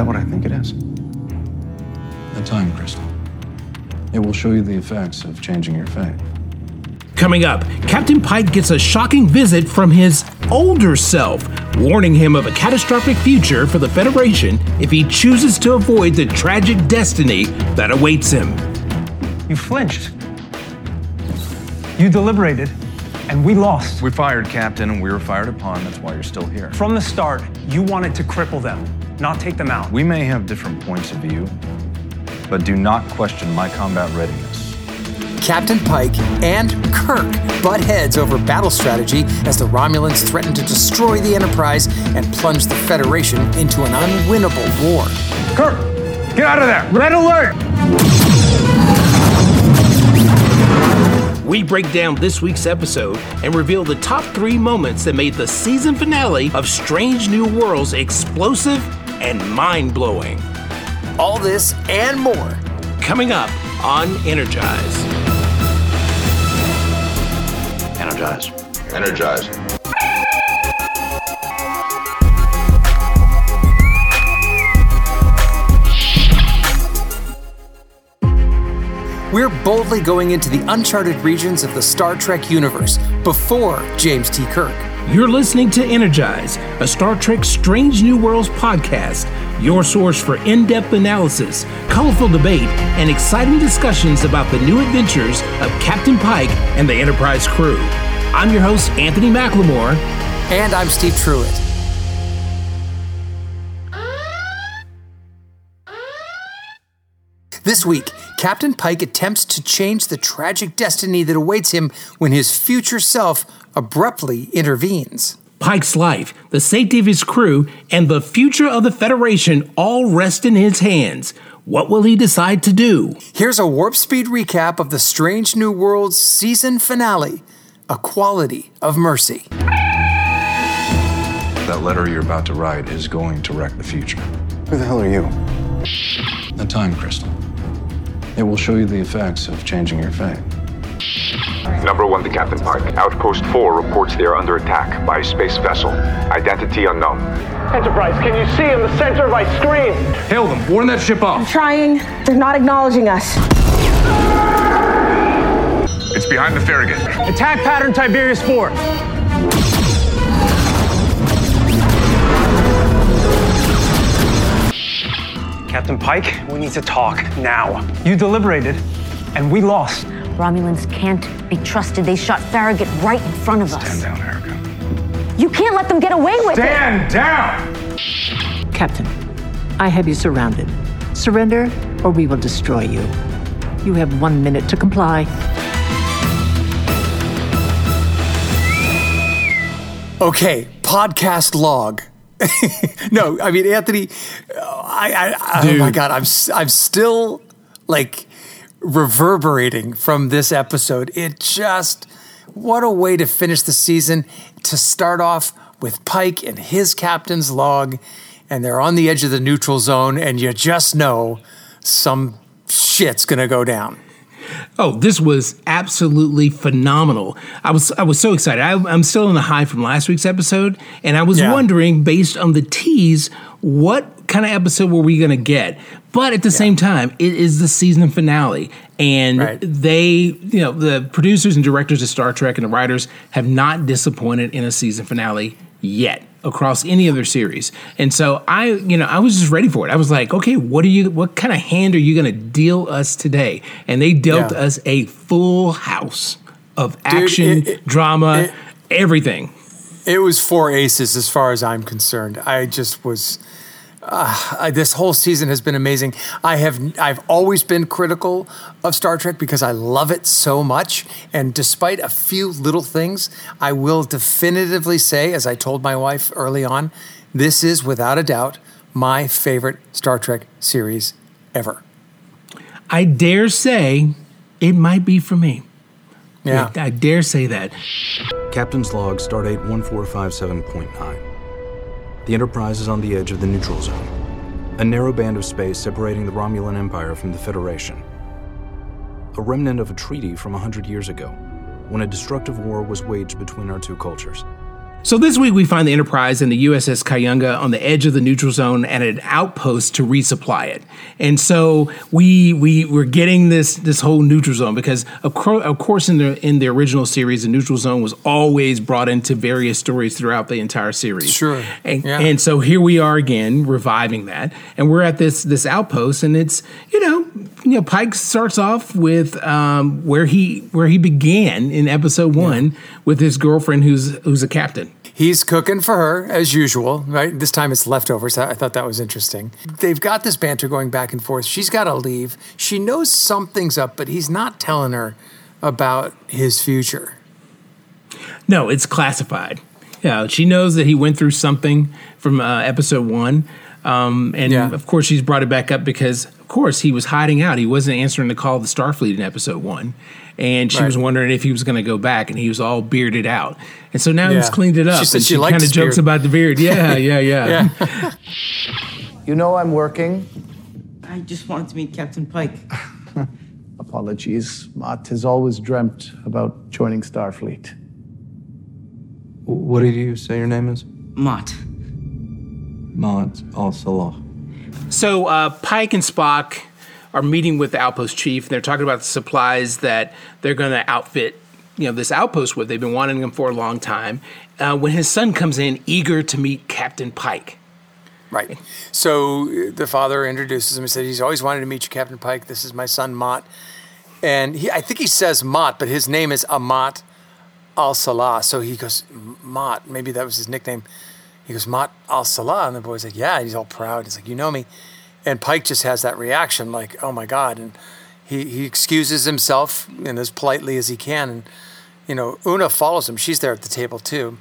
that what I think it is? The time crystal. It will show you the effects of changing your fate. Coming up, Captain Pike gets a shocking visit from his older self, warning him of a catastrophic future for the Federation if he chooses to avoid the tragic destiny that awaits him. You flinched. You deliberated, and we lost. We fired Captain and we were fired upon. That's why you're still here. From the start, you wanted to cripple them, not take them out. We may have different points of view, but do not question my combat readiness. Captain Pike and Kirk butt heads over battle strategy as the Romulans threaten to destroy the Enterprise and plunge the Federation into an unwinnable war. Kirk, get out of there! Red alert! We break down this week's episode and reveal the top three moments that made the season finale of Strange New Worlds explosive and mind blowing. All this and more coming up on Energize. Energize. Energize. We're boldly going into the uncharted regions of the Star Trek universe before James T. Kirk. You're listening to Energize, a Star Trek Strange New Worlds podcast, your source for in depth analysis, colorful debate, and exciting discussions about the new adventures of Captain Pike and the Enterprise crew. I'm your host, Anthony McLemore. And I'm Steve Truitt. This week, Captain Pike attempts to change the tragic destiny that awaits him when his future self abruptly intervenes. Pike's life, the safety of his crew, and the future of the Federation all rest in his hands. What will he decide to do? Here's a warp speed recap of the Strange New Worlds season finale A Quality of Mercy. That letter you're about to write is going to wreck the future. Who the hell are you? The time crystal. It will show you the effects of changing your fate. Number one to Captain Pike. Outpost 4 reports they are under attack by a space vessel. Identity unknown. Enterprise, can you see in the center of my screen? Hail them. Warn that ship off. I'm trying. They're not acknowledging us. It's behind the Farragut. Attack pattern Tiberius 4. Captain Pike, we need to talk now. You deliberated, and we lost. Romulans can't be trusted. They shot Farragut right in front of us. Stand down, Erica. You can't let them get away with Stand it. Stand down! Captain, I have you surrounded. Surrender, or we will destroy you. You have one minute to comply. Okay, podcast log. no, I mean Anthony. I, I oh my god, I'm I'm still like reverberating from this episode. It just what a way to finish the season. To start off with Pike and his captain's log, and they're on the edge of the neutral zone, and you just know some shit's gonna go down. Oh, this was absolutely phenomenal. I was I was so excited. I, am still in the high from last week's episode, and I was yeah. wondering, based on the tease, what kind of episode were we going to get? But at the yeah. same time, it is the season finale, and right. they, you know, the producers and directors of Star Trek and the writers have not disappointed in a season finale yet across any other series. And so I, you know, I was just ready for it. I was like, okay, what are you what kind of hand are you going to deal us today? And they dealt yeah. us a full house of action, Dude, it, it, drama, it, everything. It was four aces as far as I'm concerned. I just was uh, this whole season has been amazing. I have I've always been critical of Star Trek because I love it so much, and despite a few little things, I will definitively say, as I told my wife early on, this is without a doubt my favorite Star Trek series ever. I dare say it might be for me. Yeah, I, I dare say that. Captain's log, Stardate 1457.9. The Enterprise is on the edge of the neutral zone, a narrow band of space separating the Romulan Empire from the Federation. A remnant of a treaty from a hundred years ago, when a destructive war was waged between our two cultures. So this week we find the Enterprise and the USS Cayuga on the edge of the neutral zone at an outpost to resupply it. And so we we we're getting this this whole neutral zone because of, cro- of course in the in the original series the neutral zone was always brought into various stories throughout the entire series. Sure. And, Yeah. and so here we are again reviving that and we're at this this outpost and it's you know you know Pike starts off with um, where he where he began in episode 1 with his girlfriend who's who's a captain. He's cooking for her as usual, right? This time it's leftovers. I I thought that was interesting. They've got this banter going back and forth. She's got to leave. She knows something's up, but he's not telling her about his future. No, it's classified. Yeah, she knows that he went through something from uh, episode one, um, and Yeah. of course she's brought it back up because, of course, he was hiding out. He wasn't answering the call of the Starfleet in episode one, and she Right. was wondering if he was going to go back, and he was all bearded out. And so now he's cleaned it up, She said and she she kind of jokes beard. about the beard. Yeah, yeah, yeah. Yeah. You know I'm working. I just wanted to meet Captain Pike. Apologies. Mott has always dreamt about joining Starfleet. What did you say your name is? Mott. Mott Al Salah. So uh, Pike and Spock are meeting with the outpost chief. And they're talking about the supplies that they're going to outfit, you know, this outpost with. They've been wanting them for a long time. Uh, when his son comes in, eager to meet Captain Pike. Right. So uh, the father introduces him and said, He's always wanted to meet you, Captain Pike. This is my son, Mott. And he, I think he says Mott, but his name is Amat Al Salah. So he goes, Mott. Maybe that was his nickname. He goes, Mott Al Salah. And the boy's like, Yeah. He's all proud. He's like, You know me. And Pike just has that reaction, like, Oh my God. And he, he excuses himself and as politely as he can. And, you know, Una follows him. She's there at the table too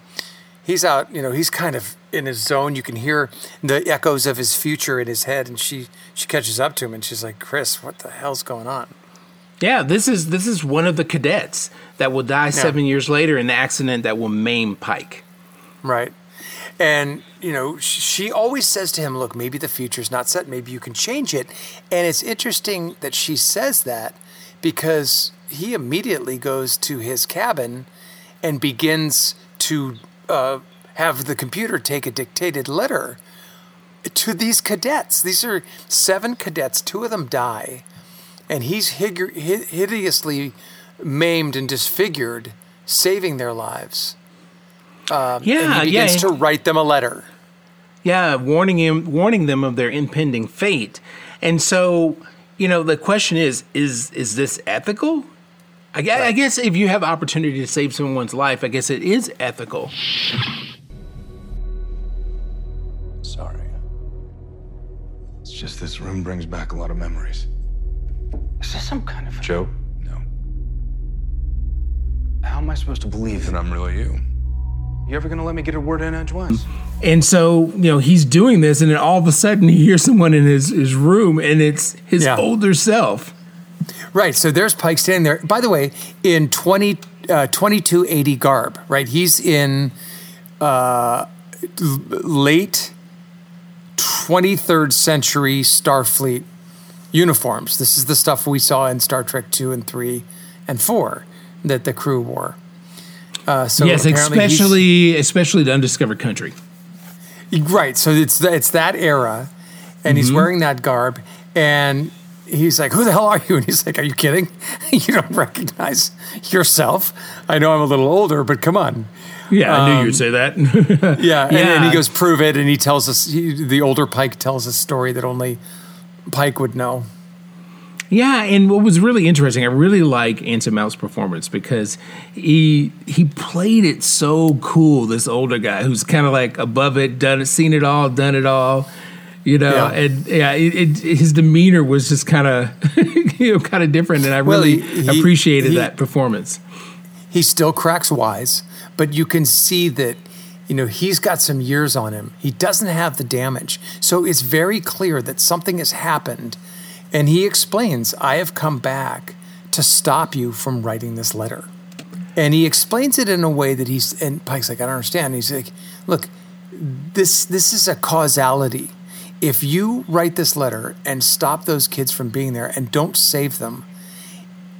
he's out, you know, he's kind of in his zone. You can hear the echoes of his future in his head, and she she catches up to him, and she's like, "Chris, what the hell's going on?" Yeah, this is this is one of the cadets that will die seven years later in the accident that will maim Pike. Right. And, you know, she always says to him, look, maybe the future's not set. Maybe you can change it. And it's interesting that she says that because he immediately goes to his cabin and begins to uh, have the computer take a dictated letter to these cadets. These are seven cadets, two of them die. And he's hideously maimed and disfigured, saving their lives. Um, Yeah, and he begins yeah. to write them a letter. Yeah, warning him, warning them of their impending fate. And so, you know, the question is: is is this ethical? I guess, I guess if you have opportunity to save someone's life, I guess it is ethical. Sorry. It's just this room brings back a lot of memories. Is this some kind of Joe? No. How am I supposed to believe that I'm really you? You ever gonna let me get a word in edgewise? And so, you know, he's doing this, and then all of a sudden he hears someone in his, his room, and it's his Yeah. older self. Right. So there's Pike standing there. By the way, in 20, uh, 2280 garb, right? He's in uh, late 23rd century Starfleet uniforms. This is the stuff we saw in Star Trek 2 and 3 and 4 that the crew wore. Uh, so yes, especially especially the undiscovered country. Right. So it's it's that era, and he's Mhm. wearing that garb, and he's like, "Who the hell are you?" And he's like, "Are you kidding? you don't recognize yourself? I know I'm a little older, but come on." Yeah, I knew Um, you'd say that. Yeah, and, and he goes, "Prove it," and he tells us he, the older Pike tells a story that only Pike would know. Yeah, and what was really interesting, I really like Anson Mount's performance because he he played it so cool. This older guy who's kind of like above it, done it, seen it all, done it all, you know. Yeah. And yeah, it, it, his demeanor was just kind of you know kind of different, and I Well, really he- appreciated he- that performance. he still cracks wise, but you can see that you know he's got some years on him. He doesn't have the damage, so it's very clear that something has happened. And he explains, "I have come back to stop you from writing this letter." And he explains it in a way that he's and Pike's like, "I don't understand." he's like, "Look, this this is a causality. If you write this letter and stop those kids from being there and don't save them,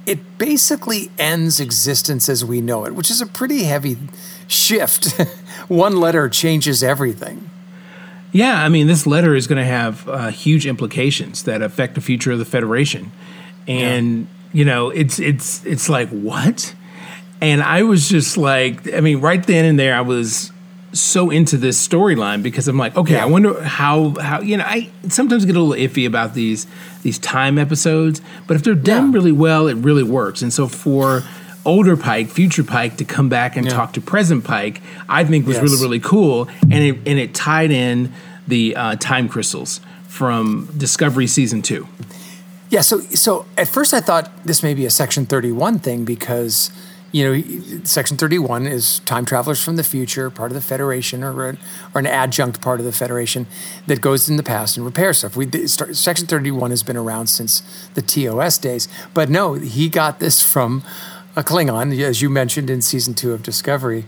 it basically ends existence as we know it, which is a pretty heavy shift. one letter changes everything. Yeah, I mean, this letter is going to have uh, huge implications that affect the future of the Federation, and yeah. you know, it's it's it's like what? And I was just like, I mean, right then and there, I was so into this storyline because I'm like, okay, yeah. I wonder how how you know I sometimes get a little iffy about these these time episodes, but if they're done yeah. really well, it really works. And so for older Pike, future Pike to come back and yeah. talk to present Pike, I think was yes. really really cool, and it and it tied in the uh, time crystals from Discovery season two. Yeah, so so at first I thought this may be a Section Thirty One thing because you know, Section 31 is time travelers from the future, part of the Federation, or an, or an adjunct part of the Federation that goes in the past and repairs stuff. We start, Section 31 has been around since the TOS days, but no, he got this from a Klingon, as you mentioned in season two of Discovery.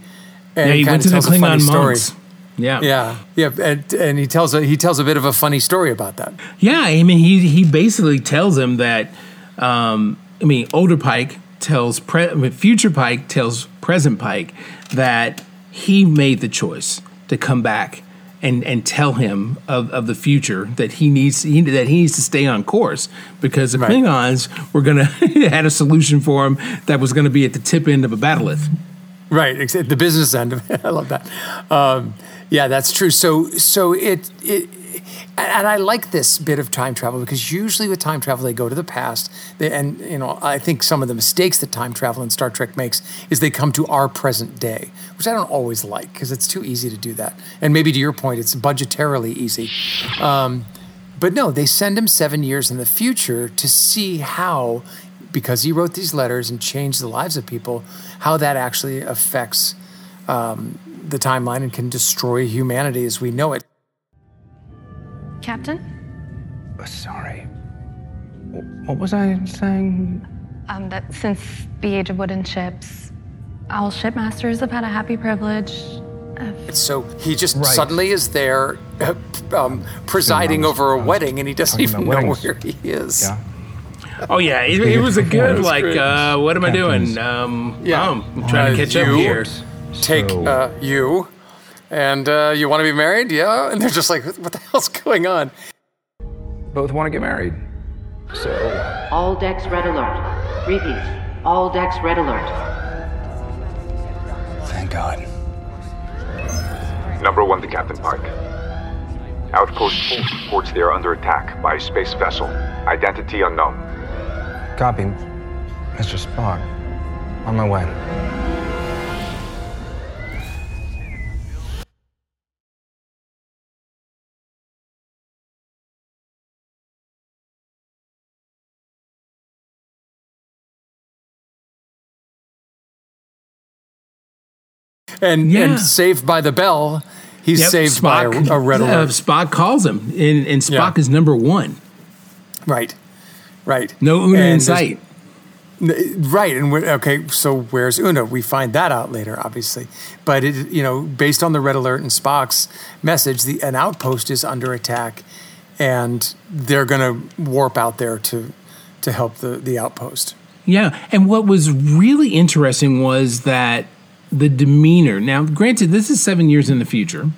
And yeah, he went to the Klingon monks. Yeah, yeah, yeah, and, and he tells a he tells a bit of a funny story about that. Yeah, I mean, he he basically tells him that. Um, I mean, older Pike tells pre- future Pike tells present Pike that he made the choice to come back and and tell him of, of the future that he needs he, that he needs to stay on course because the right. Klingons were gonna had a solution for him that was gonna be at the tip end of a bat'leth. Right, the business end of it. I love that. Um, yeah, that's true. So so it it and I like this bit of time travel because usually with time travel they go to the past, they, and you know I think some of the mistakes that time travel in Star Trek makes is they come to our present day, which I don't always like because it's too easy to do that. And maybe to your point, it's budgetarily easy. Um, but no, they send him seven years in the future to see how, because he wrote these letters and changed the lives of people, how that actually affects um, the timeline and can destroy humanity as we know it. Captain? Uh, sorry. What was I saying? Um, that since the age of wooden ships, all shipmasters have had a happy privilege of. So he just right. suddenly is there uh, um, presiding over a wedding and he doesn't even know where he is. Yeah. Oh yeah, it, it was a good like. Uh, what am I doing? Um, yeah, oh, I'm trying to catch up here. Take uh, you and uh, you want to be married? Yeah. And they're just like, what the hell's going on? Both want to get married. So. All decks red alert. Repeat. All decks red alert. Thank God. Number one to Captain Pike. Outpost 4 reports they are under attack by a space vessel. Identity unknown. Copy. Mr. Spock. On my way. And yeah. and Saved by the Bell. He's yep, saved Spock, by a, a red alert. Uh, Spock calls him, and, and Spock yeah. is number one. Right, right. No Una and in sight. Right, and okay. So where's Una? We find that out later, obviously. But it, you know, based on the red alert and Spock's message, the an outpost is under attack, and they're going to warp out there to to help the the outpost. Yeah, and what was really interesting was that the demeanor. Now, granted, this is seven years in the future.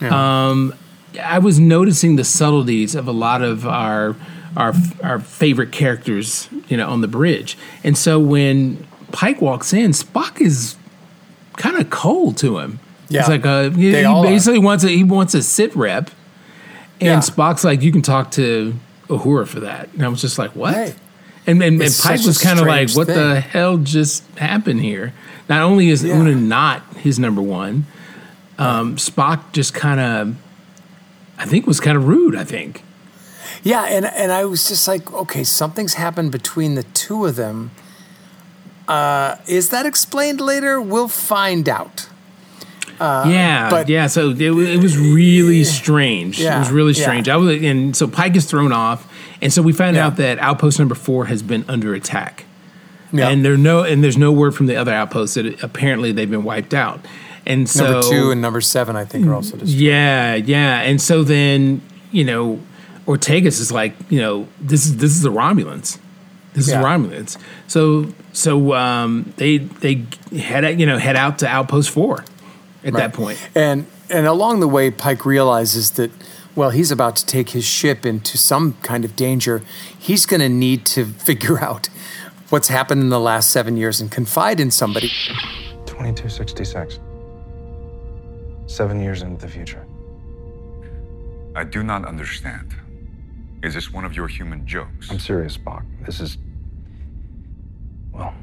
Yeah. Um, I was noticing the subtleties of a lot of our our our favorite characters, you know, on the bridge. And so when Pike walks in, Spock is kind of cold to him. Yeah, it's like a, he, he basically are. wants a he wants a sit rep, and yeah. Spock's like, "You can talk to Uhura for that." And I was just like, "What?" Hey, and, and, and Pike was kind of like, "What thing. the hell just happened here?" Not only is yeah. Una not his number one, um, Spock just kind of, I think, was kind of rude. I think. Yeah, and and I was just like, okay, something's happened between the two of them. Uh, is that explained later? We'll find out. Uh, yeah, but yeah. So it, it was really strange. Yeah, it was really strange. Yeah. I was, and so Pike is thrown off, and so we found yeah. out that outpost number four has been under attack. Yeah. And there no and there's no word from the other outposts that apparently they've been wiped out. And so number two and number seven, I think, are also destroyed. Yeah, yeah. And so then you know, Ortegas is like, you know, this is this is the Romulans. This yeah. is Romulans. So so um, they they head out, you know head out to Outpost Four, at right. that point. And and along the way, Pike realizes that well, he's about to take his ship into some kind of danger. He's going to need to figure out what's happened in the last seven years and confide in somebody. 2266. Seven years into the future. I do not understand. Is this one of your human jokes? I'm serious, Spock. This is. Well,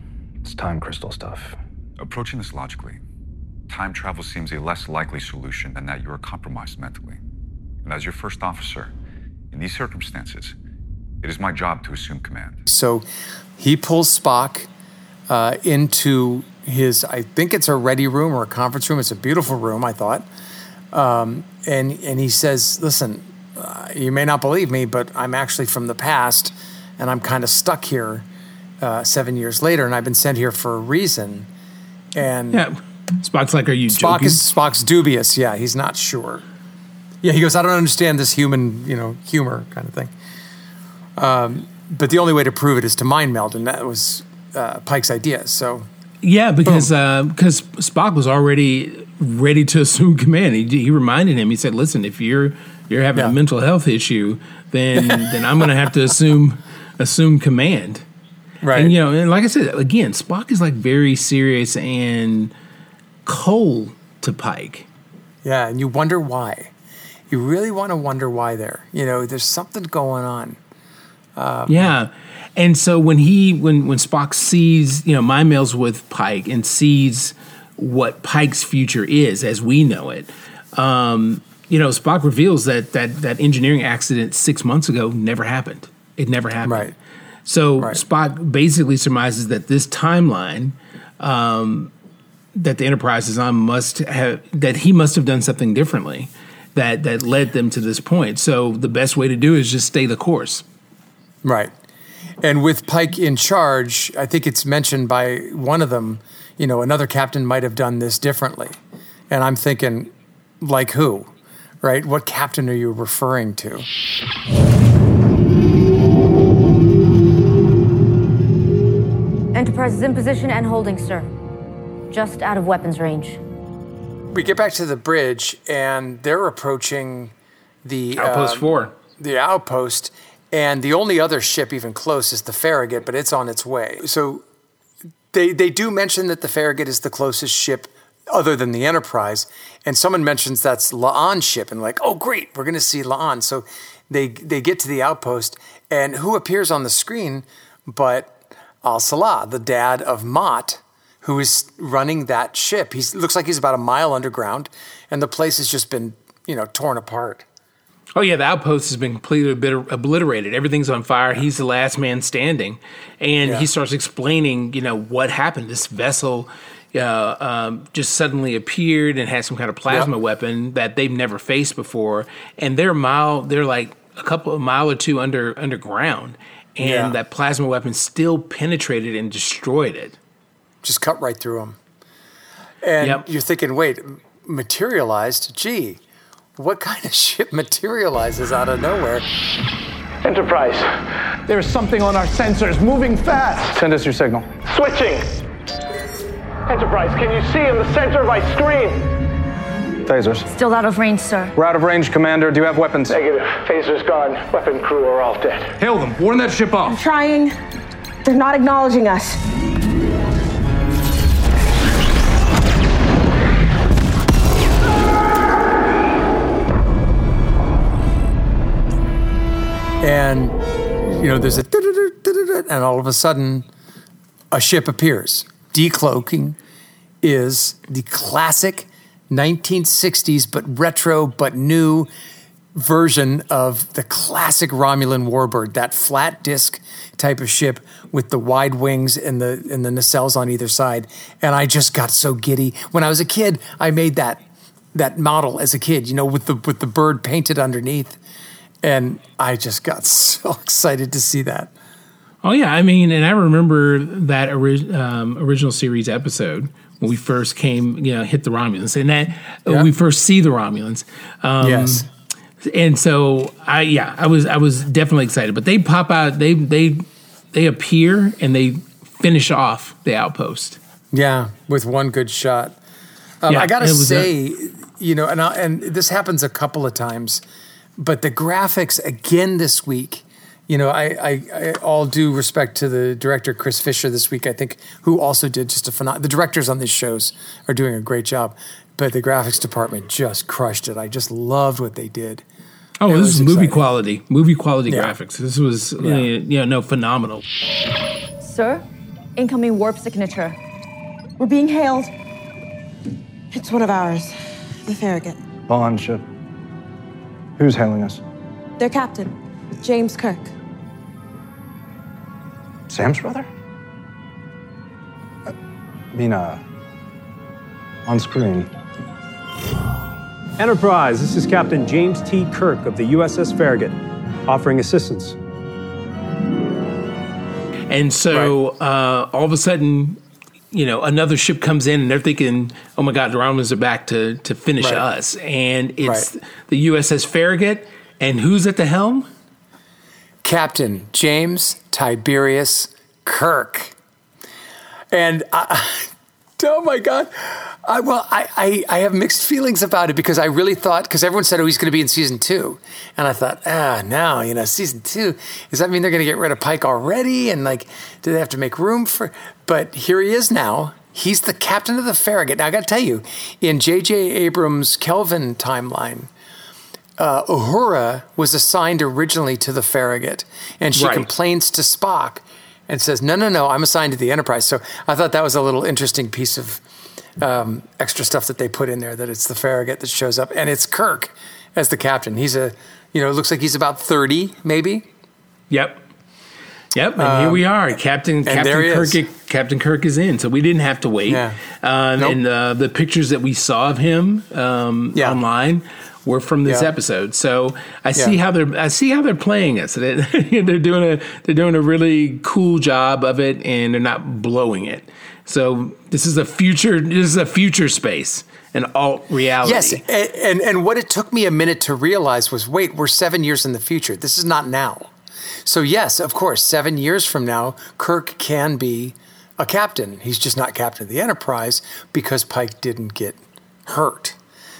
it's time crystal stuff. Approaching this logically, time travel seems a less likely solution than that you are compromised mentally. And as your first officer, in these circumstances, it is my job to assume command. So he pulls Spock uh, into his, I think it's a ready room or a conference room. It's a beautiful room, I thought. Um, and, and he says, Listen, uh, you may not believe me, but I'm actually from the past and I'm kind of stuck here uh, seven years later and I've been sent here for a reason. And yeah, Spock's like, Are you Spock joking? is Spock's dubious. Yeah, he's not sure. Yeah, he goes, I don't understand this human, you know, humor kind of thing. Um, but the only way to prove it is to mind meld, and that was uh, Pike's idea. So yeah, because because uh, Spock was already ready to assume command. He, he reminded him. He said, "Listen, if you're you're having yeah. a mental health issue, then then I'm going to have to assume assume command." Right. And you know, and like I said, again, Spock is like very serious and cold to Pike. Yeah, and you wonder why. You really want to wonder why there. You know, there's something going on. Um, yeah. And so when he when when Spock sees, you know, my melds with Pike and sees what Pike's future is as we know it, um, you know, Spock reveals that that that engineering accident six months ago never happened. It never happened. Right. So right. Spock basically surmises that this timeline um, that the Enterprise is on must have that he must have done something differently that that led them to this point. So the best way to do is just stay the course. Right. And with Pike in charge, I think it's mentioned by one of them, you know, another captain might have done this differently. And I'm thinking, like who? Right? What captain are you referring to? Enterprise is in position and holding, sir. Just out of weapons range. We get back to the bridge, and they're approaching the outpost uh, four. The outpost, and the only other ship even close is the Farragut, but it's on its way. So they they do mention that the Farragut is the closest ship other than the Enterprise, and someone mentions that's La'an's ship, and like, oh great, we're going to see La'an. So they they get to the outpost, and who appears on the screen but Al Salah, the dad of Mott, who is running that ship. He looks like he's about a mile underground, and the place has just been you know torn apart. Oh yeah, the outpost has been completely obliterated. Everything's on fire. He's the last man standing, and yeah. he starts explaining, you know, what happened. This vessel uh, um, just suddenly appeared and had some kind of plasma yep. weapon that they've never faced before, and they're mile, they're like a couple of mile or two under underground, and yeah. that plasma weapon still penetrated and destroyed it. Just cut right through them. And yep. you're thinking, wait, materialized? Gee, what kind of ship materializes out of nowhere? Enterprise. There's something on our sensors moving fast. Send us your signal. Switching. Enterprise, can you see in the center of my screen? Phasers. Still out of range, sir. We're out of range, Commander. Do you have weapons? Negative. Phasers gone. Weapon crew are all dead. Hail them. Warn that ship off. I'm trying. They're not acknowledging us. And you know there's a and all of a sudden a ship appears. Decloaking is the classic 1960s but retro but new version of the classic Romulan warbird that flat disc type of ship with the wide wings and the and the nacelles on either side. And I just got so giddy. When I was a kid I made that that model as a kid you know with the with the bird painted underneath and I just got so excited to see that. Oh yeah, I mean, and I remember that ori- um, original series episode when we first came, you know, hit the Romulans, and that yeah. we first see the Romulans. Um, yes. And so I, yeah, I was, I was definitely excited. But they pop out, they, they, they appear and they finish off the outpost. Yeah, with one good shot. Um, Yeah, I gotta say, you know, and I, and this happens a couple of times, but the graphics again this week. You know, I, I, I all due respect to the director Chris Fisher this week. I think who also did just a phenomenal. The directors on these shows are doing a great job, but the graphics department just crushed it. I just loved what they did. Oh, It this was is movie exciting. quality, movie quality Yeah. graphics. This was, Yeah. uh, yeah, no, phenomenal. Sir, incoming warp signature. We're being hailed. It's one of ours, the Farragut. Bond ship. Who's hailing us? Their captain, James Kirk. Sam's brother? I mean, uh, on screen. Enterprise, this is Captain James T. Kirk of the USS Farragut, offering assistance. And so uh, all of a sudden, you know, another ship comes in and they're thinking, oh my God, the Romulans are back to, to finish Right. us. And it's the USS Farragut. And who's at the helm? Captain James Tiberius Kirk. And I, oh my God. I, well, I, I, I have mixed feelings about it because I really thought, because everyone said, oh, he's going to be in season two. And I thought, ah, now, you know, season two, does that mean they're going to get rid of Pike already? And like, do they have to make room for, but here he is now. He's the captain of the Farragut. Now, I got to tell you, in J.J. Abrams' Kelvin timeline, uh, Uhura was assigned originally to the Farragut, and she Right. complains to Spock and says, "No, no, no, I'm assigned to the Enterprise." So I thought that was a little interesting piece of um, extra stuff that they put in there. That it's the Farragut that shows up, and it's Kirk as the captain. He's a, you know, it looks like he's about thirty, maybe. Yep. Yep, and here we are. Captain Captain Um, Kirk. is. Captain Kirk is in, so we didn't have to wait. Yeah. Um, Nope. And uh, the pictures that we saw of him um, online were from this Yeah. episode. So I see how they're I see how they're playing us. They- they're doing a they're doing a really cool job of it, and they're not blowing it. So this is a future. This is a future space, an alt reality. Yes, and, and and what it took me a minute to realize was, wait, we're seven years in the future. This is not now. So yes, of course, seven years from now, Kirk can be a captain. He's just not captain of the Enterprise because Pike didn't get hurt.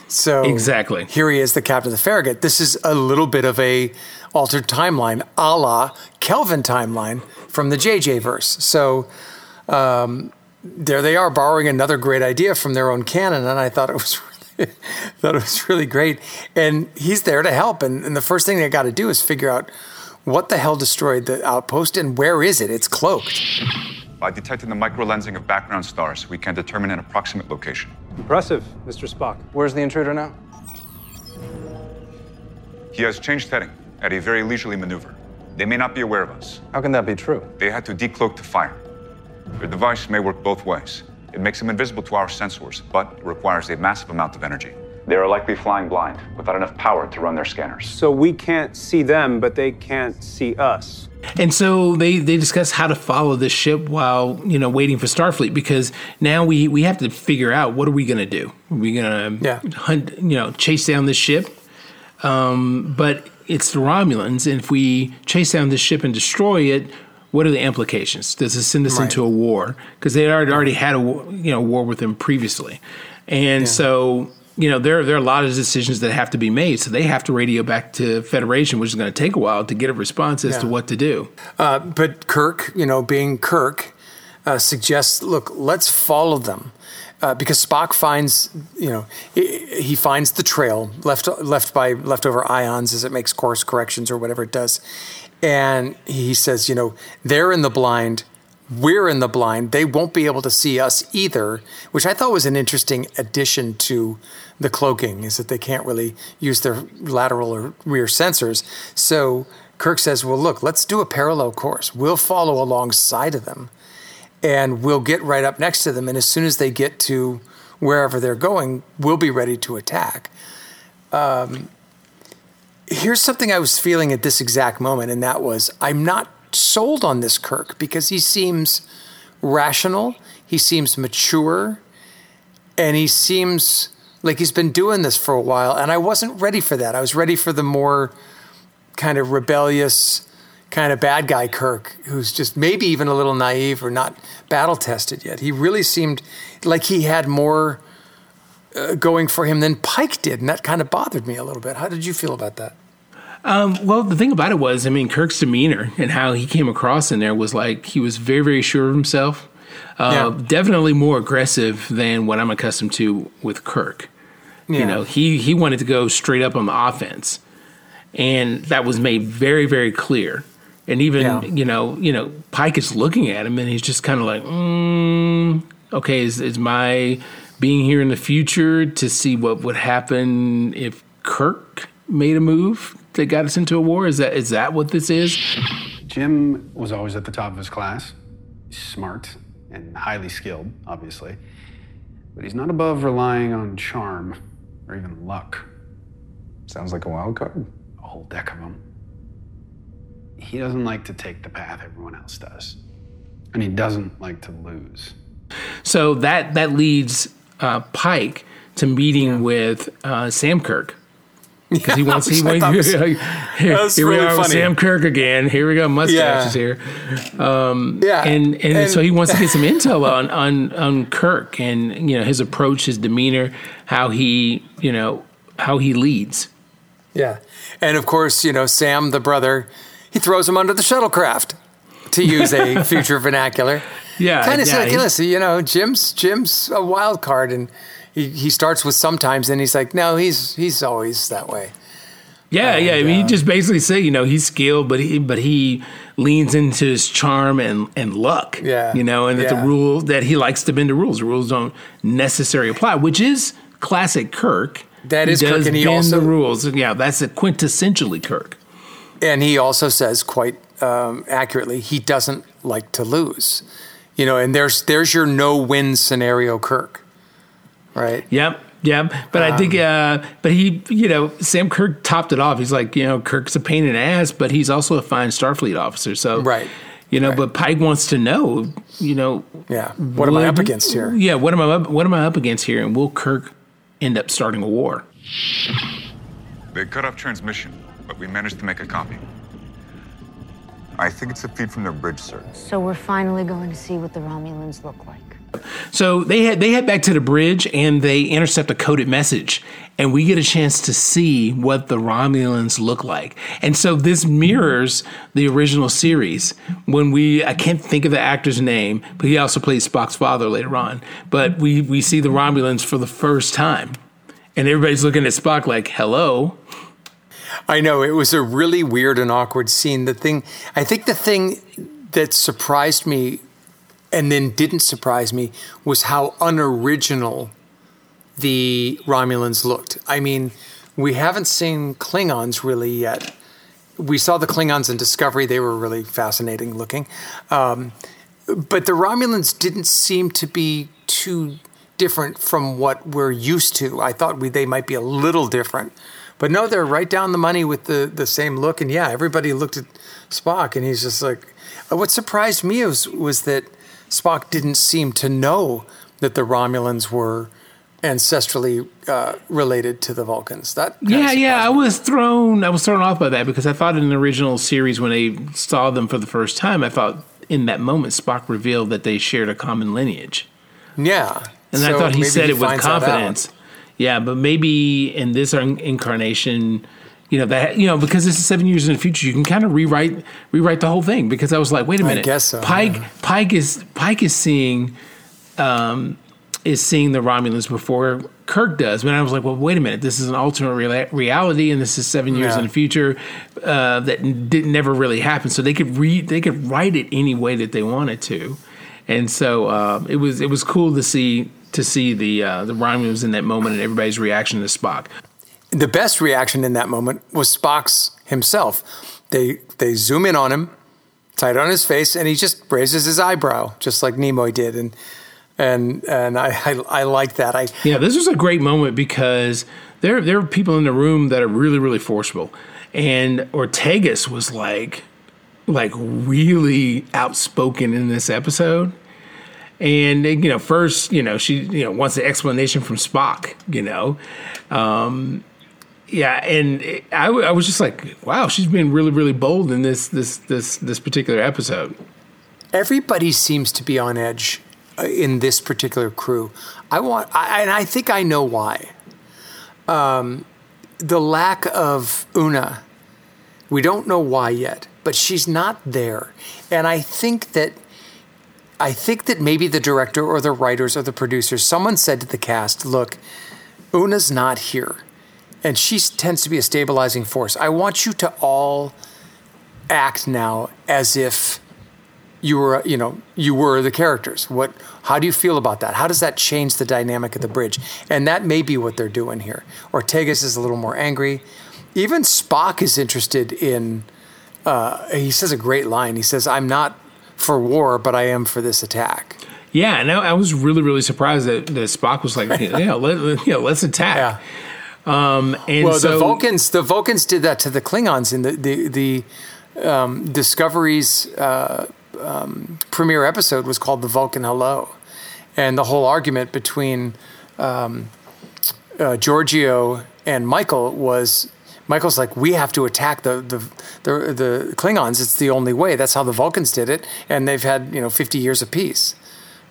So Exactly. here he is, the captain of the Farragut. This is a little bit of a altered timeline, a la Kelvin timeline from the JJ verse. So um, there they are, borrowing another great idea from their own canon, and I thought it was really, thought it was really great. And he's there to help. And, and the first thing they got to do is figure out what the hell destroyed the outpost and where is it? It's cloaked. By detecting the microlensing of background stars, we can determine an approximate location. Impressive, Mr. Spock. Where's the intruder now? He has changed heading at a very leisurely maneuver. They may not be aware of us. How can that be true? They had to decloak to fire. Their device may work both ways. It makes them invisible to our sensors, but it requires a massive amount of energy. They are likely flying blind, without enough power to run their scanners. So we can't see them, but they can't see us. And so they they discuss how to follow this ship while you know waiting for Starfleet because now we we have to figure out what are we going to do? Are we going to yeah. hunt you know chase down this ship? Um, but it's the Romulans, and if we chase down this ship and destroy it, what are the implications? Does this send us Right. into a war? Because they already already had a you know war with them previously, and so you know there there are a lot of decisions that have to be made. So they have to radio back to Federation, which is going to take a while to get a response as to what to do. Uh, but Kirk, you know, being Kirk, uh, suggests, look, let's follow them. Uh, because Spock finds, you know, he, he finds the trail left left by leftover ions as it makes course corrections or whatever it does, and he says, you know, they're in the blind, we're in the blind. They won't be able to see us either, which I thought was an interesting addition to the cloaking, is that they can't really use their lateral or rear sensors. So Kirk says, well, look, let's do a parallel course. We'll follow alongside of them and we'll get right up next to them. And as soon as they get to wherever they're going, we'll be ready to attack. Um, here's something I was feeling at this exact moment, and that was I'm not sold on this Kirk because he seems rational, he seems mature, and he seems like he's been doing this for a while. And I wasn't ready for that. I was ready for the more kind of rebellious, kind of bad guy Kirk, who's just maybe even a little naive or not battle tested yet. He really seemed like he had more uh, going for him than Pike did, and that kind of bothered me a little bit. How did you feel about that? Um, well, the thing about it was, I mean, Kirk's demeanor and how he came across in there was like he was very, very sure of himself. Uh, yeah. Definitely more aggressive than what I'm accustomed to with Kirk. Yeah. You know, he he wanted to go straight up on the offense, and that was made very, very clear. And even yeah. you know, you know, Pike is looking at him, and he's just kind of like, mm, "Okay, is is my being here in the future to see what would happen if Kirk made a move that got us into a war? Is that is that what this is? Jim was always at the top of his class. Smart and highly skilled, obviously. But he's not above relying on charm or even luck. Sounds like a wild card. A whole deck of them. He doesn't like to take the path everyone else does. And he doesn't like to lose. So that that leads uh, Pike to meeting with uh, Sam Kirk because he wants he wants here, here really we are funny. with Sam Kirk again. Here we go, mustaches Yeah. here. Um, Yeah, and, and and- so he wants to get some intel on on on Kirk and you know his approach, his demeanor, how he you know how he leads. Yeah. And of course, you know, Sam, the brother, he throws him under the shuttlecraft, to use a future vernacular. Yeah, Kind of yeah, you know, Jim's Jim's a wild card and he, he starts with sometimes and he's like, no, he's he's always that way. Yeah, yeah. I mean, he just basically say, you know, he's skilled, but he but he leans into his charm and and luck. Yeah, you know, and that yeah. the rule that he likes to bend the rules. The rules don't necessarily apply, which is classic Kirk. That is He Kirk, and he bend also- the rules. Yeah, that's a quintessentially Kirk. And he also says quite um, accurately, he doesn't like to lose. You know, and there's there's your no win scenario, Kirk. Right. Yep. Yep. But I think, uh, but he, you know, Sam Kirk topped it off. He's like, you know, Kirk's a pain in the ass, but he's also a fine Starfleet officer. So, right. You know, but Pike wants to know, you know, Yeah. What am I up against here? Yeah. What am I up, what am I up against here? And will Kirk end up starting a war? They cut off transmission, but we managed to make a copy. I think it's a feed from their bridge, sir. So we're finally going to see what the Romulans look like. So they head they head back to the bridge and they intercept a coded message, and we get a chance to see what the Romulans look like. And so this mirrors the original series when we I can't think of the actor's name, but he also plays Spock's father later on. But we we see the Romulans for the first time, and everybody's looking at Spock like, "Hello." I know it was a really weird and awkward scene. The thing, I think, the thing that surprised me, and then didn't surprise me, was how unoriginal the Romulans looked. I mean, we haven't seen Klingons really yet. We saw the Klingons in Discovery; they were really fascinating looking. Um, but the Romulans didn't seem to be too different from what we're used to. I thought we, they might be a little different. But no, they're right down the money with the, the same look. And yeah, everybody looked at Spock and he's just like, uh, what surprised me was, was that Spock didn't seem to know that the Romulans were ancestrally uh, related to the Vulcans. That Yeah, yeah, I was thrown. I was thrown off by that because I thought in the original series when they saw them for the first time, I thought in that moment Spock revealed that they shared a common lineage. Yeah. And I thought he said he it with finds that out. confidence. Yeah, but maybe in this incarnation, you know that you know because this is seven years in the future, you can kind of rewrite rewrite the whole thing. Because I was like, wait a minute, I guess so, Pike yeah. Pike is Pike is seeing um, is seeing the Romulans before Kirk does. But I was like, well, wait a minute, this is an alternate rea- reality, and this is seven years Yeah. in the future uh, that didn't never really happen. So they could read, they could write it any way that they wanted to, and so uh, it was it was cool to see to see the uh, the Romulans in that moment and everybody's reaction to Spock. The best reaction in that moment was Spock's himself. They they zoom in on him, tight on his face, and he just raises his eyebrow, just like Nimoy did, and and and I I, I like that. I Yeah, this was a great moment because there there are people in the room that are really really forceful, and Ortegas was like like really outspoken in this episode. And you know, first, you know, she you know wants an explanation from Spock. You know, um, yeah, and it- I, w- I was just like, wow, she's been really really bold in this this this this particular episode. everybody seems to be on edge uh, in this particular crew. I want, I, and I think I know why. Um, the lack of Una, we don't know why yet, but she's not there, and I think that. I think that maybe the director or the writers or the producers, someone said to the cast, look, Una's not here. And she tends to be a stabilizing force. I want you to all act now as if you were, you know, you were the characters. What? How do you feel about that? How does that change the dynamic of the bridge? And that may be what they're doing here. Ortegas is a little more angry. Even Spock is interested in. Uh, he says a great line. He says, "I'm not for war, but I am for this attack." Yeah, and I, I was really, really surprised that, that Spock was like, "Yeah, let, you know, let's attack." Yeah. Um, and well, so, the Vulcans, the Vulcans did that to the Klingons in the the the um, Discovery's uh, um, premiere episode was called "The Vulcan Hello," and the whole argument between um, uh, Georgiou and Michael was Michael's like, we have to attack the, the the the Klingons. It's the only way. That's how the Vulcans did it, and they've had you know fifty years of peace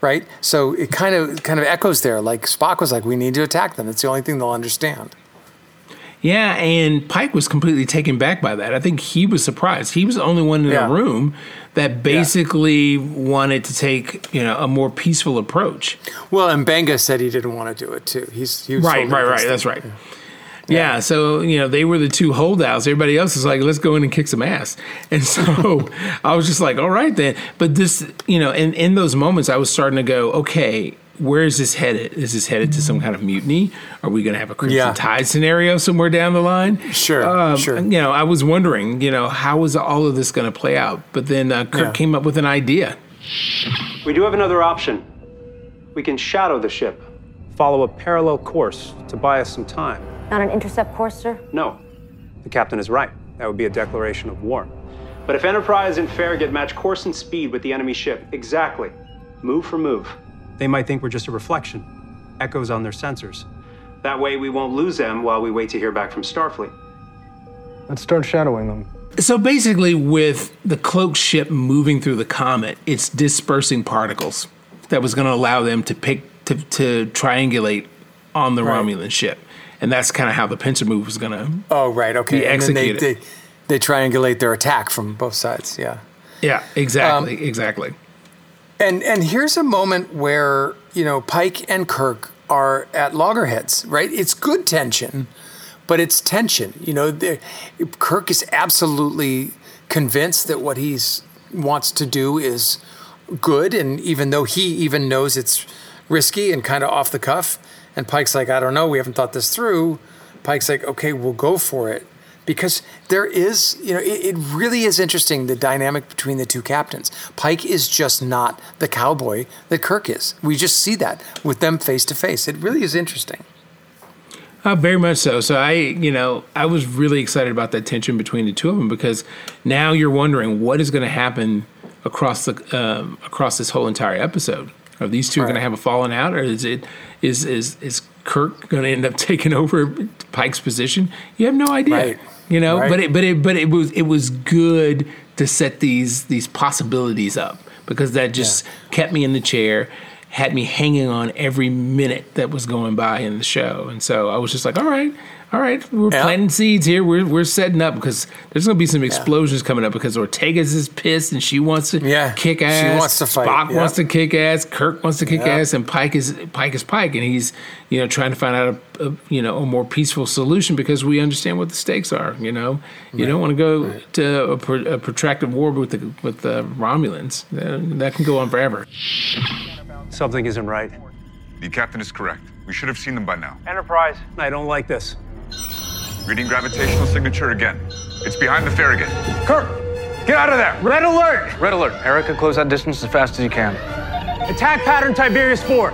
right? So it kind of kind of echoes there. Like Spock was like, "We need to attack them. It's the only thing they'll understand." Yeah, and Pike was completely taken back by that. I think he was surprised. He was the only one in Yeah. the room that basically wanted to take you know a more peaceful approach. Well, and M'Benga said he didn't want to do it too. He's he was Right, right, right. That's right. Yeah. so you know they were the two holdouts. Everybody else is like, let's go in and kick some ass. And so I was just like, all right then. But this, you know, in in those moments, I was starting to go, okay, where is this headed? Is this headed to some kind of mutiny? Are we going to have a Crimson Yeah. Tide scenario somewhere down the line? Sure, sure. You know, I was wondering, you know, how is all of this going to play out? But then uh, Kirk Yeah. came up with an idea. We do have another option. We can shadow the ship, follow a parallel course to buy us some time. Not an intercept course, sir? No, the captain is right. That would be a declaration of war. But if Enterprise and Farragut match course and speed with the enemy ship, exactly, move for move, they might think we're just a reflection, echoes on their sensors. That way, we won't lose them while we wait to hear back from Starfleet. Let's start shadowing them. So basically, with the cloaked ship moving through the comet, it's dispersing particles that was going to allow them to pick to, to triangulate on the Right. Romulan ship, and that's kind of how the pincer move was going to. Oh, right. Okay. Be and then they, executed. they they triangulate their attack from both sides. Yeah. Yeah, exactly, Um, exactly. And and here's a moment where you know Pike and Kirk are at loggerheads, right? It's good tension, but it's tension. You know, Kirk is absolutely convinced that what he's wants to do is good, and even though he even knows it's risky and kind of off the cuff, and Pike's like, I don't know, we haven't thought this through. Pike's like, okay, we'll go for it. Because there is, you know, it, it really is interesting the dynamic between the two captains. Pike is just not the cowboy that Kirk is. We just see that with them face to face. It really is interesting. Uh, very much so. So I, you know, I was really excited about that tension between the two of them because now you're wondering what is going to happen across the um, across this whole entire episode. Are these two going to have a falling out, or is it is is is Kirk going to end up taking over Pike's position? You have no idea. Right. You know, Right. but it, but it but it was it was good to set these these possibilities up because that just kept me in the chair, had me hanging on every minute that was going by in the show, and so I was just like, all right. All right, we're Yeah. planting seeds here. We're, we're setting up because there's going to be some explosions coming up because Ortegas is pissed and she wants to Yeah, kick she ass. wants to fight, Spock yeah. wants to kick ass. Kirk wants to kick Yeah. ass, and Pike is Pike is Pike, and he's you know trying to find out a, a you know a more peaceful solution because we understand what the stakes are. You know, you don't want to go to a, pro- a protracted war with the with the Romulans. That, that can go on forever. Something isn't right. The captain is correct. We should have seen them by now. Enterprise, I don't like this. Reading gravitational signature again. It's behind the Farragut. Kirk, get out of there. Red alert. Red alert. Erica, close that distance as fast as you can. Attack pattern Tiberius 4.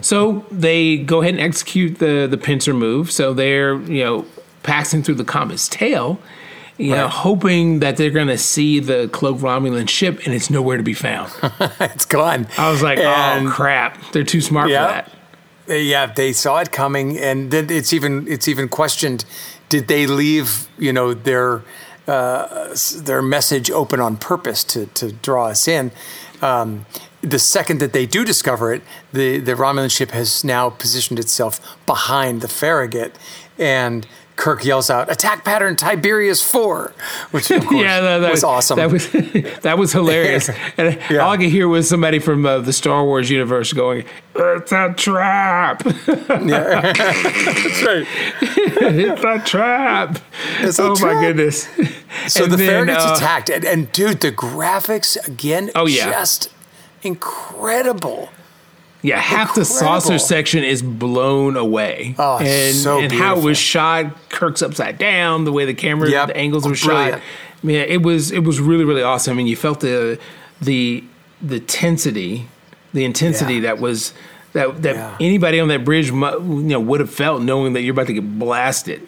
So they go ahead and execute the the pincer move. So they're you know passing through the comet's tail, you know, hoping that they're going to see the cloaked Romulan ship, and it's nowhere to be found. it's gone. I was like, And- oh crap, they're too smart Yeah. for that. Yeah, they saw it coming, and then it's even it's even questioned. Did they leave you know their uh, their message open on purpose to to draw us in? Um, the second that they do discover it, the the Romulan ship has now positioned itself behind the Farragut, and Kirk yells out, "Attack pattern Tiberius 4," which of course yeah, that, that was awesome. That was that was hilarious. and Yeah. all I could hear was somebody from uh, the Star Wars universe going, "It's a trap! yeah, that's right. it's a trap! It's a oh my goodness!" So And the then, Farragut's uh, attacked, and, and dude, the graphics again, Oh, yeah. just incredible. Yeah, half the saucer section is blown away. Oh, and so and how it was shot, Kirk's upside down, the way the camera, Yep. the angles were Brilliant. shot. I mean, it was it was really really awesome. I mean, you felt the the the tensity, the intensity Yeah. that was that that Yeah. anybody on that bridge you know would have felt knowing that you're about to get blasted.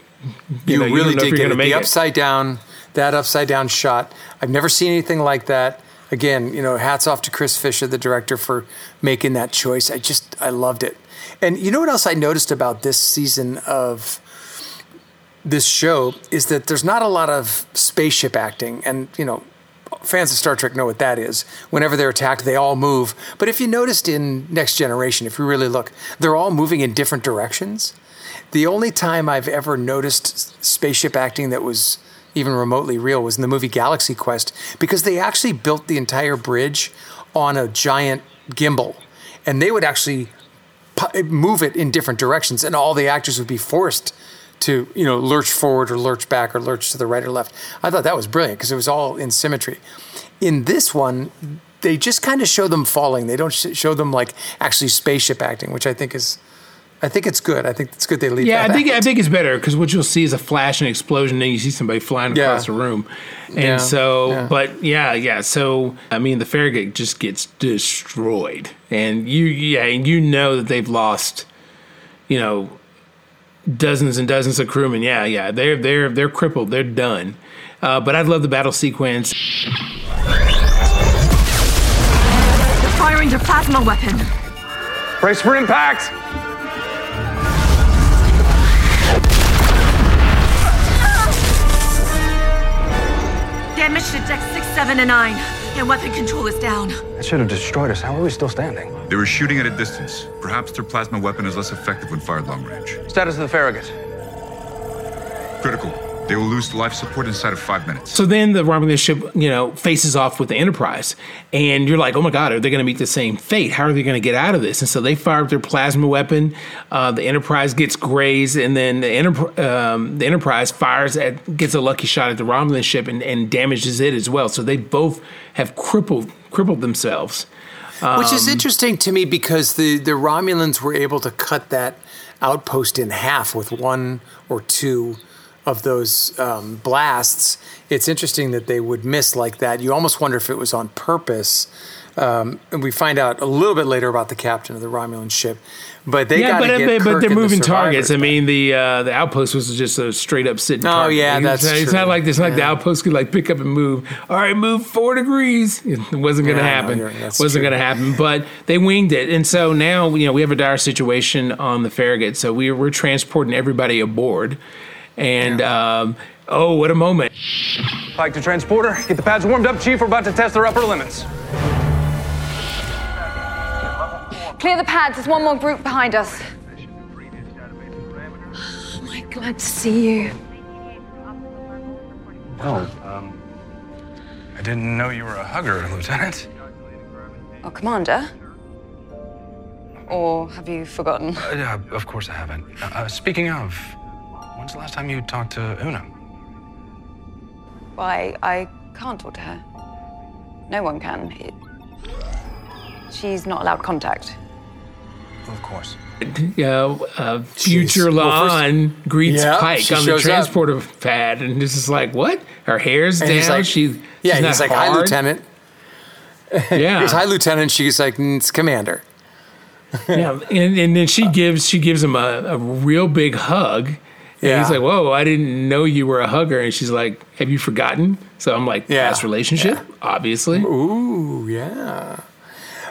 You, you really know if did you're get it. The upside down, that upside down shot. I've never seen anything like that. Again, you know, hats off to Chris Fisher, the director, for making that choice. I just, I loved it. And you know what else I noticed about this season of this show is that there's not a lot of spaceship acting. And, you know, fans of Star Trek know what that is. Whenever they're attacked, they all move. But if you noticed in Next Generation, if you really look, they're all moving in different directions. The only time I've ever noticed spaceship acting that was even remotely real was in the movie Galaxy Quest because they actually built the entire bridge on a giant gimbal and they would actually move it in different directions and all the actors would be forced to you know lurch forward or lurch back or lurch to the right or left. I thought that was brilliant because it was all in symmetry. In this one they just kind of show them falling. They don't sh- show them like actually spaceship acting which i think is i think it's good i think it's good they leave Yeah, that I think out. I think it's better because what you'll see is a flash and explosion, and you see somebody flying Yeah. across the room, and Yeah, so, yeah. but yeah, yeah. So I mean, the Farragut just gets destroyed, and you, yeah, and you know that they've lost, you know, dozens and dozens of crewmen. Yeah, yeah, they're they're they're crippled, they're done. Uh, but I love the battle sequence. Firing the plasma weapon. Brace for impact! Damage to decks 6, 7, and 9. And weapon control is down. That should have destroyed us. How are we still standing? They were shooting at a distance. Perhaps their plasma weapon is less effective when fired long range. Status of the Farragut. Critical. They will lose life support inside of five minutes. So then the Romulan ship, you know, faces off with the Enterprise, and you're like, oh my God, are they going to meet the same fate? How are they going to get out of this? And so they fire up their plasma weapon. Uh, the Enterprise gets grazed, and then the, Enter- um, the Enterprise fires at gets a lucky shot at the Romulan ship and, and damages it as well. So they both have crippled crippled themselves. Which is Um, interesting to me because the, the Romulans were able to cut that outpost in half with one or two of those um, blasts. It's interesting that they would miss like that. You almost wonder if it was on purpose. Um, and we find out a little bit later about the captain of the Romulan ship, but they yeah, got but, to get but, they're the moving survivors targets. I mean, the uh, the outpost was just a straight up sitting. Oh, target. yeah, It's that's not- It's true. not like it's not like the outpost could like pick up and move. All right, move four degrees. It wasn't going to Yeah, happen. you're- wasn't going to happen. But they winged it, and so now you know we have a dire situation on the Farragut. So we we're transporting everybody aboard, and um, oh, what a moment! Pike to transporter. Get the pads warmed up, Chief. We're about to test their upper limits. Clear the pads. There's one more group behind us. Oh my, glad to see you. Oh, um, I didn't know you were a hugger, Lieutenant. Oh, Commander? Or have you forgotten? Uh, yeah, of course I haven't. Uh, uh, speaking of, when's the last time you talked to Una? Why, I can't talk to her. No one can. It- She's not allowed contact. Of course. You know, uh, future Well, La'an greets Yeah, Pike on the shows up. transporter pad, and this is like what? Her hair's And down. he's like, she, yeah, she's he's not like, hi. Lieutenant. Yeah. He's hi, Lieutenant. She's like, "Mm, it's Commander. yeah, and, and then she gives she gives him a, a real big hug. And Yeah. he's like, "Whoa, I didn't know you were a hugger." And she's like, "Have you forgotten?" So I'm like, Yeah, "Past relationship, obviously." Ooh, yeah.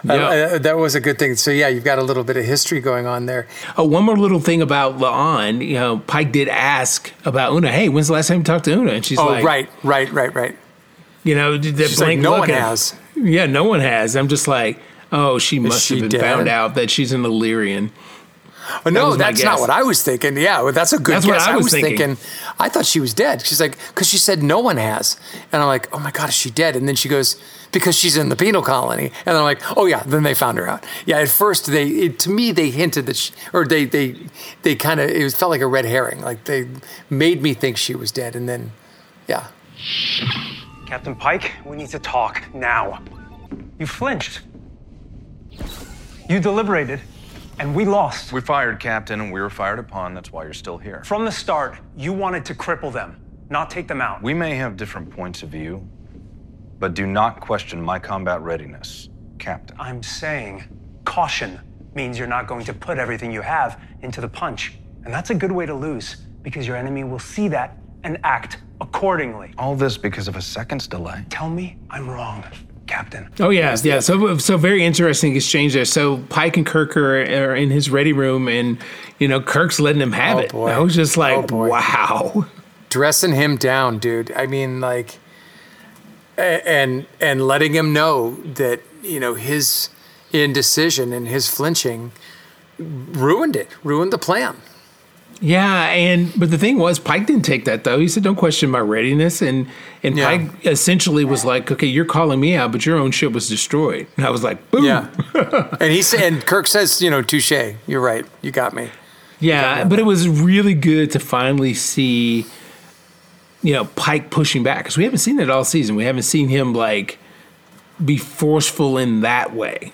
Uh, uh, that was a good thing. So yeah, you've got a little bit of history going on there. Oh, one more little thing about La'an. You know, Pike did ask about Una. Hey, when's the last time you talked to Una? And she's oh, like, right, right, right, right. You know, that She's blank like, no look one at- has. Yeah, no one has. I'm just like, oh, she must she have been dead? found out that she's an Illyrian. Oh, no, was my that's not what I was thinking. Yeah, well, that's a good That's what guess. I I was was, thinking. thinking. I thought she was dead. She's like, because she said no one has, and I'm like, oh my god, is she dead? And then she goes, because she's in the penal colony, and I'm like, oh yeah. Then they found her out. Yeah, at first they, it, to me, they hinted that, she, or they, they, they kind of, it felt like a red herring. Like they made me think she was dead, and then, yeah. Captain Pike, we need to talk now. You flinched. You deliberated, and we lost. We fired Captain, and we were fired upon. That's why you're still here. From the start, you wanted to cripple them, not take them out. We may have different points of view, but do not question my combat readiness, Captain. I'm saying caution means you're not going to put everything you have into the punch. And that's a good way to lose because your enemy will see that and act accordingly. All this because of a second's delay. Tell me I'm wrong, Captain. Oh yeah, yeah. So so very interesting exchange there. So Pike and Kirk are, are in his ready room, and you know Kirk's letting him have Oh, it. boy. I was just like, Oh, boy. wow. dressing him down, dude. I mean, like, and and letting him know that you know his indecision and his flinching ruined it, ruined the plan. Yeah, and but the thing was, Pike didn't take that though. He said, "Don't question my readiness," and and Yeah. Pike essentially was like, "Okay, you're calling me out, but your own ship was destroyed." And I was like, "Boom." Yeah, and he said, and Kirk says, you know, touche. You're right. You got me. Yeah, but it was really good to finally see, you know, Pike pushing back because we haven't seen it all season. We haven't seen him like be forceful in that way.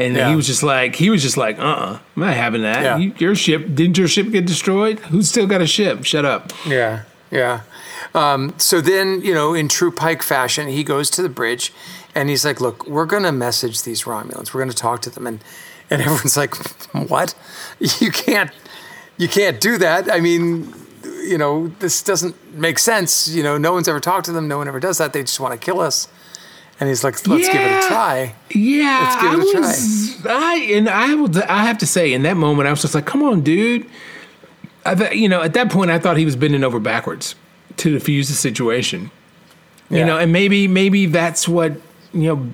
And Yeah. he was just like, he was just like, uh, uh-uh, I'm not having that. Yeah. You, your ship didn't your ship get destroyed? Who's still got a ship? Shut up. Yeah, yeah. Um, so then, you know, in true Pike fashion, he goes to the bridge, and he's like, "Look, we're going to message these Romulans. We're going to talk to them." And and everyone's like, "What? You can't, you can't do that. I mean, you know, this doesn't make sense. You know, no one's ever talked to them. No one ever does that. They just want to kill us." And he's like, "Let's give it a try." Yeah, Let's give it I a try. was, I and I would, I have to say, in that moment, I was just like, "Come on, dude." I, th- you know, at that point, I thought he was bending over backwards to defuse the situation. You Yeah. know, and maybe, maybe that's what you know,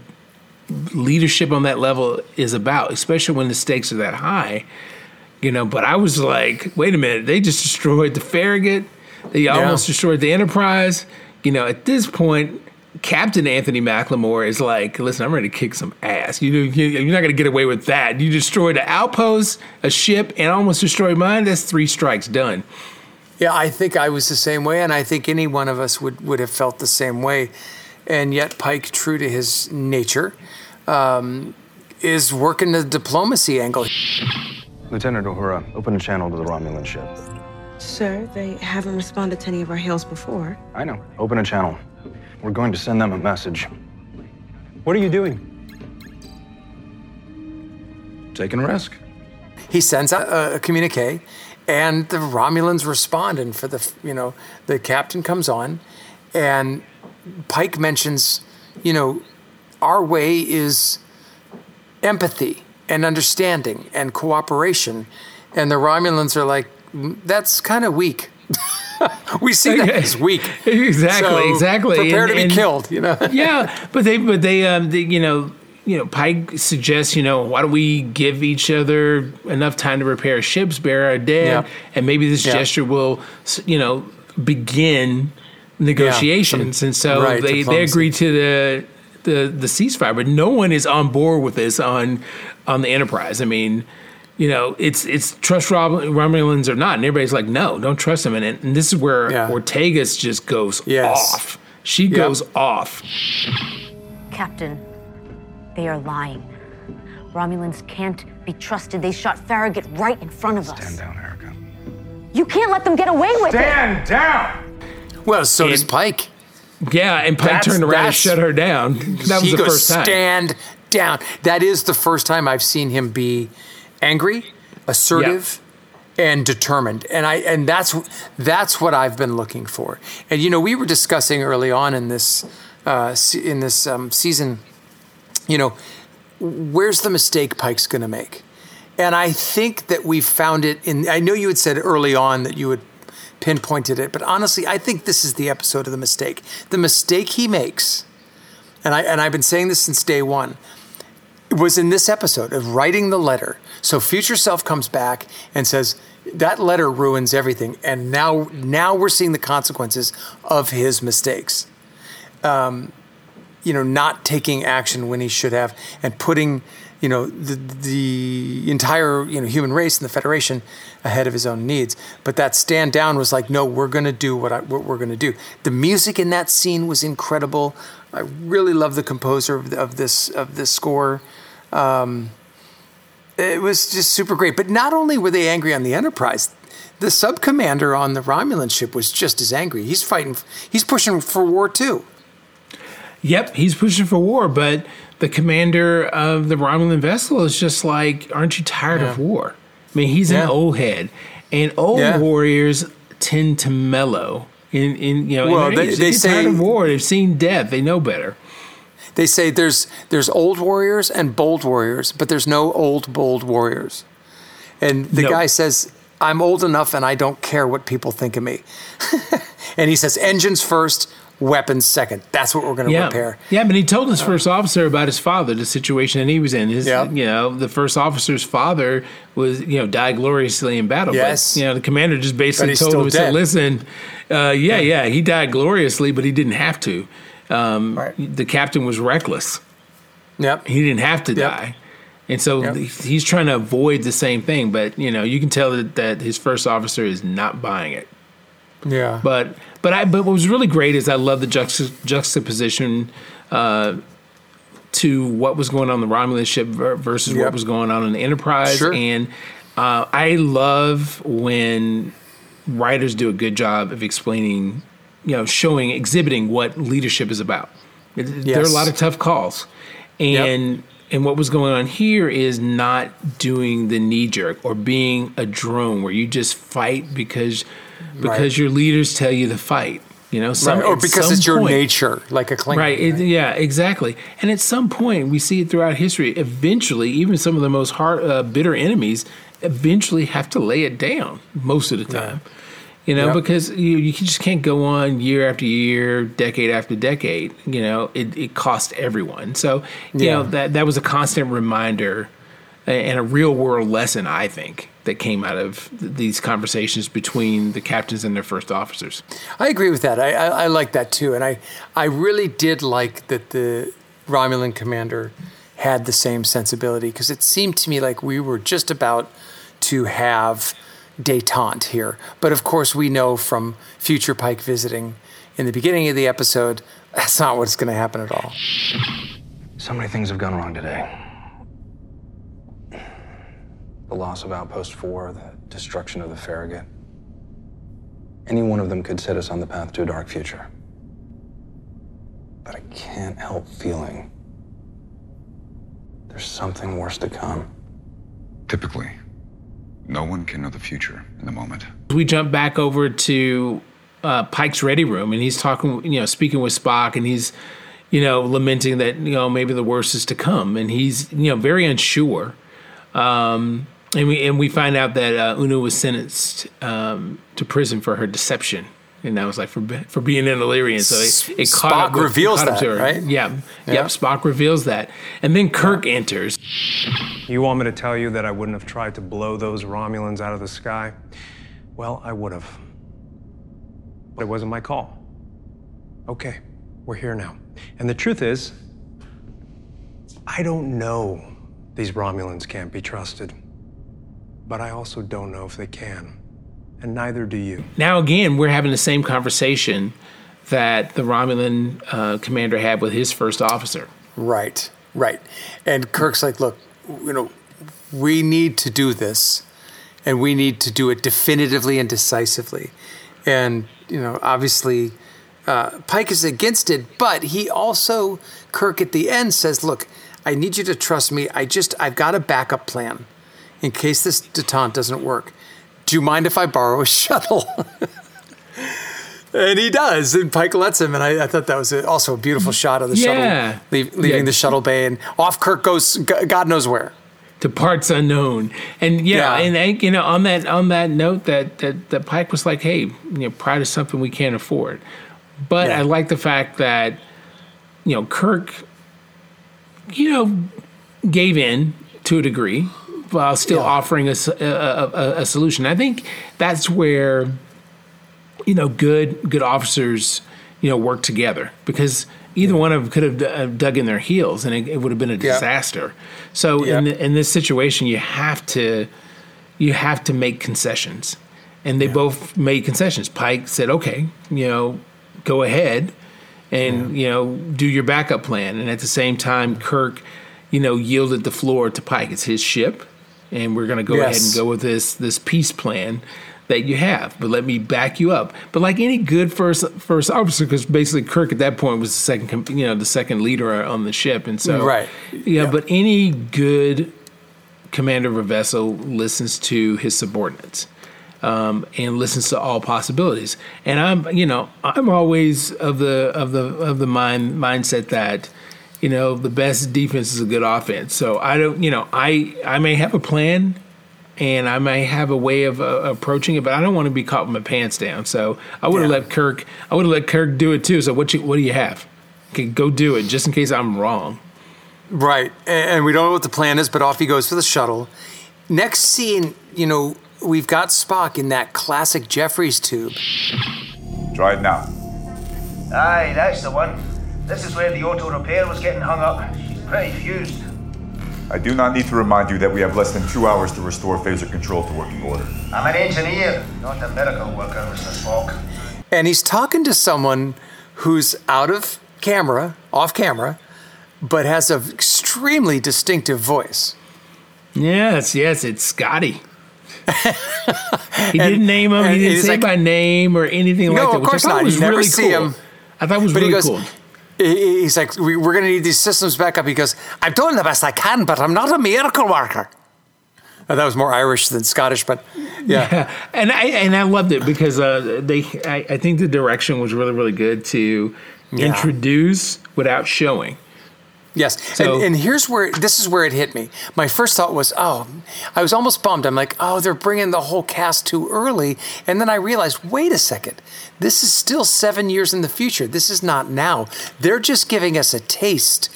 leadership on that level is about, especially when the stakes are that high. You know, but I was like, wait a minute, they just destroyed the Farragut. They almost destroyed the Enterprise. You know, at this point, Captain Anthony McLemore is like, listen, I'm ready to kick some ass. You, you, you're not going to get away with that. You destroyed an outpost, a ship, and almost destroyed mine. That's three strikes done. Yeah, I think I was the same way, and I think any one of us would, would have felt the same way. And yet, Pike, true to his nature, um, is working the diplomacy angle. Lieutenant Uhura, open a channel to the Romulan ship. Sir, they haven't responded to any of our hails before. I know. Open a channel. We're going to send them a message. What are you doing? Taking a risk. He sends out a, a communique, and the Romulans respond. And for the, you know, the captain comes on, and Pike mentions, you know, our way is empathy and understanding and cooperation. And the Romulans are like, "Mm, that's kind of weak. we see that as weak. Exactly, So exactly. Prepare And- to be and- killed, you know? yeah, but they, but they, um, they, you know, you know, Pike suggests, you know, why don't we give each other enough time to repair ships, bury our dead, Yeah. and maybe this Yeah. gesture will, you know, begin negotiations. some- and so right, they they agree to the the the ceasefire, but no one is on board with this on on the Enterprise. I mean. You know, it's it's trust Rom- Romulans or not, and everybody's like, no, don't trust them. And, and this is where Yeah. Ortegas just goes Yes. off. She goes off. Captain, they are lying. Romulans can't be trusted. They shot Farragut right in front of us. Stand down, Erica. You can't let them get away with it. Stand down! Well, so does Pike. Yeah, and Pike That's- turned around and shut her down. That was he the goes, first time. Stand down. That is the first time I've seen him be angry, assertive, and determined. And I and that's that's what I've been looking for. And you know, we were discussing early on in this uh, in this um, season, you know, where's the mistake Pike's going to make? And I think that we found it in. I know you had said early on that you had pinpointed it, but honestly, I think this is the episode of the mistake. The mistake he makes, and I and I've been saying this since day one, was in this episode of writing the letter. So future self comes back and says that letter ruins everything, and now now we're seeing the consequences of his mistakes. Um, you know, not taking action when he should have, and putting you know the the entire you know human race and the Federation ahead of his own needs. But that stand down was like, no, we're going to do what, I, what we're going to do. The music in that scene was incredible. I really love the composer of, of this of this score. Um, it was just super great. But not only were they angry on the Enterprise, the sub commander on the Romulan ship was just as angry. He's fighting. He's pushing for war too. Yep, he's pushing for war, but the commander of the Romulan vessel is just like, aren't you tired yeah. of war? I mean, he's yeah. an old head, and old yeah. warriors tend to mellow. In, in you know, well, they, they, they say tired of war. They've seen death. They know better. They say there's there's old warriors and bold warriors, but there's no old bold warriors. And the guy says, "I'm old enough, and I don't care what people think of me." and he says, "Engines first, weapons second. That's what we're going to yeah. repair. Yeah, but he told his first officer about his father, the situation that he was in. His, yep. you know, the first officer's father was, you know, died gloriously in battle. Yes. But, you know, the commander just basically told him, said, listen, uh, yeah, yeah, yeah, he died gloriously, but he didn't have to. Um, right. The captain was reckless. Yep. He didn't have to yep. die. And so yep. he's trying to avoid the same thing, but you know, you can tell that, that his first officer is not buying it. Yeah. But but I but what was really great is I love the juxta- juxtaposition uh, to what was going on the Romulan ship versus yep. what was going on in the Enterprise, sure. and uh, I love when writers do a good job of explaining, you know, showing, exhibiting what leadership is about. Yes. There are a lot of tough calls, and. Yep. And what was going on here is not doing the knee jerk or being a drone where you just fight because because right. your leaders tell you to fight. You know, some, right. or because it's your nature, like a Klingon. Right. It, yeah. Exactly. And at some point, we see it throughout history. Eventually, even some of the most hard, uh, bitter enemies eventually have to lay it down most of the time. Yeah. You know, yep. because you you just can't go on year after year, decade after decade. You know, it, it costs everyone. So you yeah. know that that was a constant reminder and a real world lesson, I think, that came out of these conversations between the captains and their first officers. I agree with that. I, I, I like that too, and I I really did like that the Romulan commander had the same sensibility because it seemed to me like we were just about to have detente here. But of course, we know from future Pike visiting in the beginning of the episode that's not what's going to happen at all. So many things have gone wrong today the loss of Outpost 4, the destruction of the Farragut. Any one of them could set us on the path to a dark future. But I can't help feeling there's something worse to come. Typically, no one can know the future in the moment. We jump back over to uh, Pike's ready room, and he's talking, you know, speaking with Spock, and he's, you know, lamenting that you know maybe the worst is to come, and he's, you know, very unsure. Um, and we and we find out that uh, Una was sentenced um, to prison for her deception, and that was like for for being in Illyrian. So it, it caught up, reveals caught that, right? Yeah, yeah, yep. Spock reveals that, and then Kirk yeah. enters. You want me to tell you that I wouldn't have tried to blow those Romulans out of the sky? Well, I would have, but it wasn't my call. Okay, we're here now, and the truth is, I don't know these Romulans can't be trusted but I also don't know if they can. And neither do you. Now, again, we're having the same conversation that the Romulan uh, commander had with his first officer. Right, right. And Kirk's like, look, you know, we need to do this, and we need to do it definitively and decisively. And, you know, obviously, uh, Pike is against it, but he also, Kirk at the end says, look, I need you to trust me. I just, I've got a backup plan in case this detente doesn't work. Do you mind if I borrow a shuttle? and he does. And Pike lets him, and I, I thought that was a, also a beautiful shot of the Yeah. shuttle leave, leaving Yeah. the shuttle bay, and off Kirk goes, God knows where. to parts unknown. And yeah, Yeah. and I, you know, on that on that note, that that that Pike was like, "Hey, you know, pride is something we can't afford." But I like the fact that you know Kirk, you know, gave in to a degree while still offering us a, a, a, a solution. I think that's where you know good good officers you know work together because either one of them could have d- uh, dug in their heels and it, it would have been a Yeah. disaster. So in the, in this situation, you have to you have to make concessions, and they both made concessions. Pike said, "Okay, you know, go ahead." And you know, do your backup plan, and at the same time, Kirk, you know, yielded the floor to Pike. It's his ship, and we're going to go ahead and go with this this peace plan that you have. But let me back you up. But like any good first first officer, because basically Kirk at that point was the second, you know, the second leader on the ship, and so Right. yeah. But any good commander of a vessel listens to his subordinates. Um, and listens to all possibilities, and I'm, you know, I'm always of the of the of the mind mindset that, you know, the best defense is a good offense. So I don't, you know, I I may have a plan, and I may have a way of uh, approaching it, but I don't want to be caught with my pants down. So I would have let Kirk, I would have let Kirk do it too. So what you what do you have? Okay, go do it, just in case I'm wrong. Right. And and we don't know what the plan is, but off he goes for the shuttle. Next scene, you know, we've got Spock in that classic Jefferies tube. Try it now. Aye, that's the one. This is where the auto repair was getting hung up. She's pretty fused. I do not need to remind you that we have less than two hours to restore phaser control to working order. I'm an engineer, not a medical worker, Mr. Spock. And he's talking to someone who's out of camera, off camera, but has an extremely distinctive voice. Yes, yes, it's Scotty. he didn't name him. He didn't say like- by name or anything like no, that. of course I thought not. Was You never really see cool. him. I thought it was but really he goes, cool. He- He's like, we, we're going to need these systems back up. He goes, I'm doing the best I can, but I'm not a miracle worker. Uh, that was more Irish than Scottish, but yeah. and I and I loved it because uh, they. I, I think the direction was really really good to Yeah. introduce without showing. Yes. So- and, and here's where this is where it hit me. My first thought was, oh, I was almost bummed. I'm like, oh, they're bringing the whole cast too early. And then I realized, wait a second. This is still seven years in the future. This is not now. They're just giving us a taste,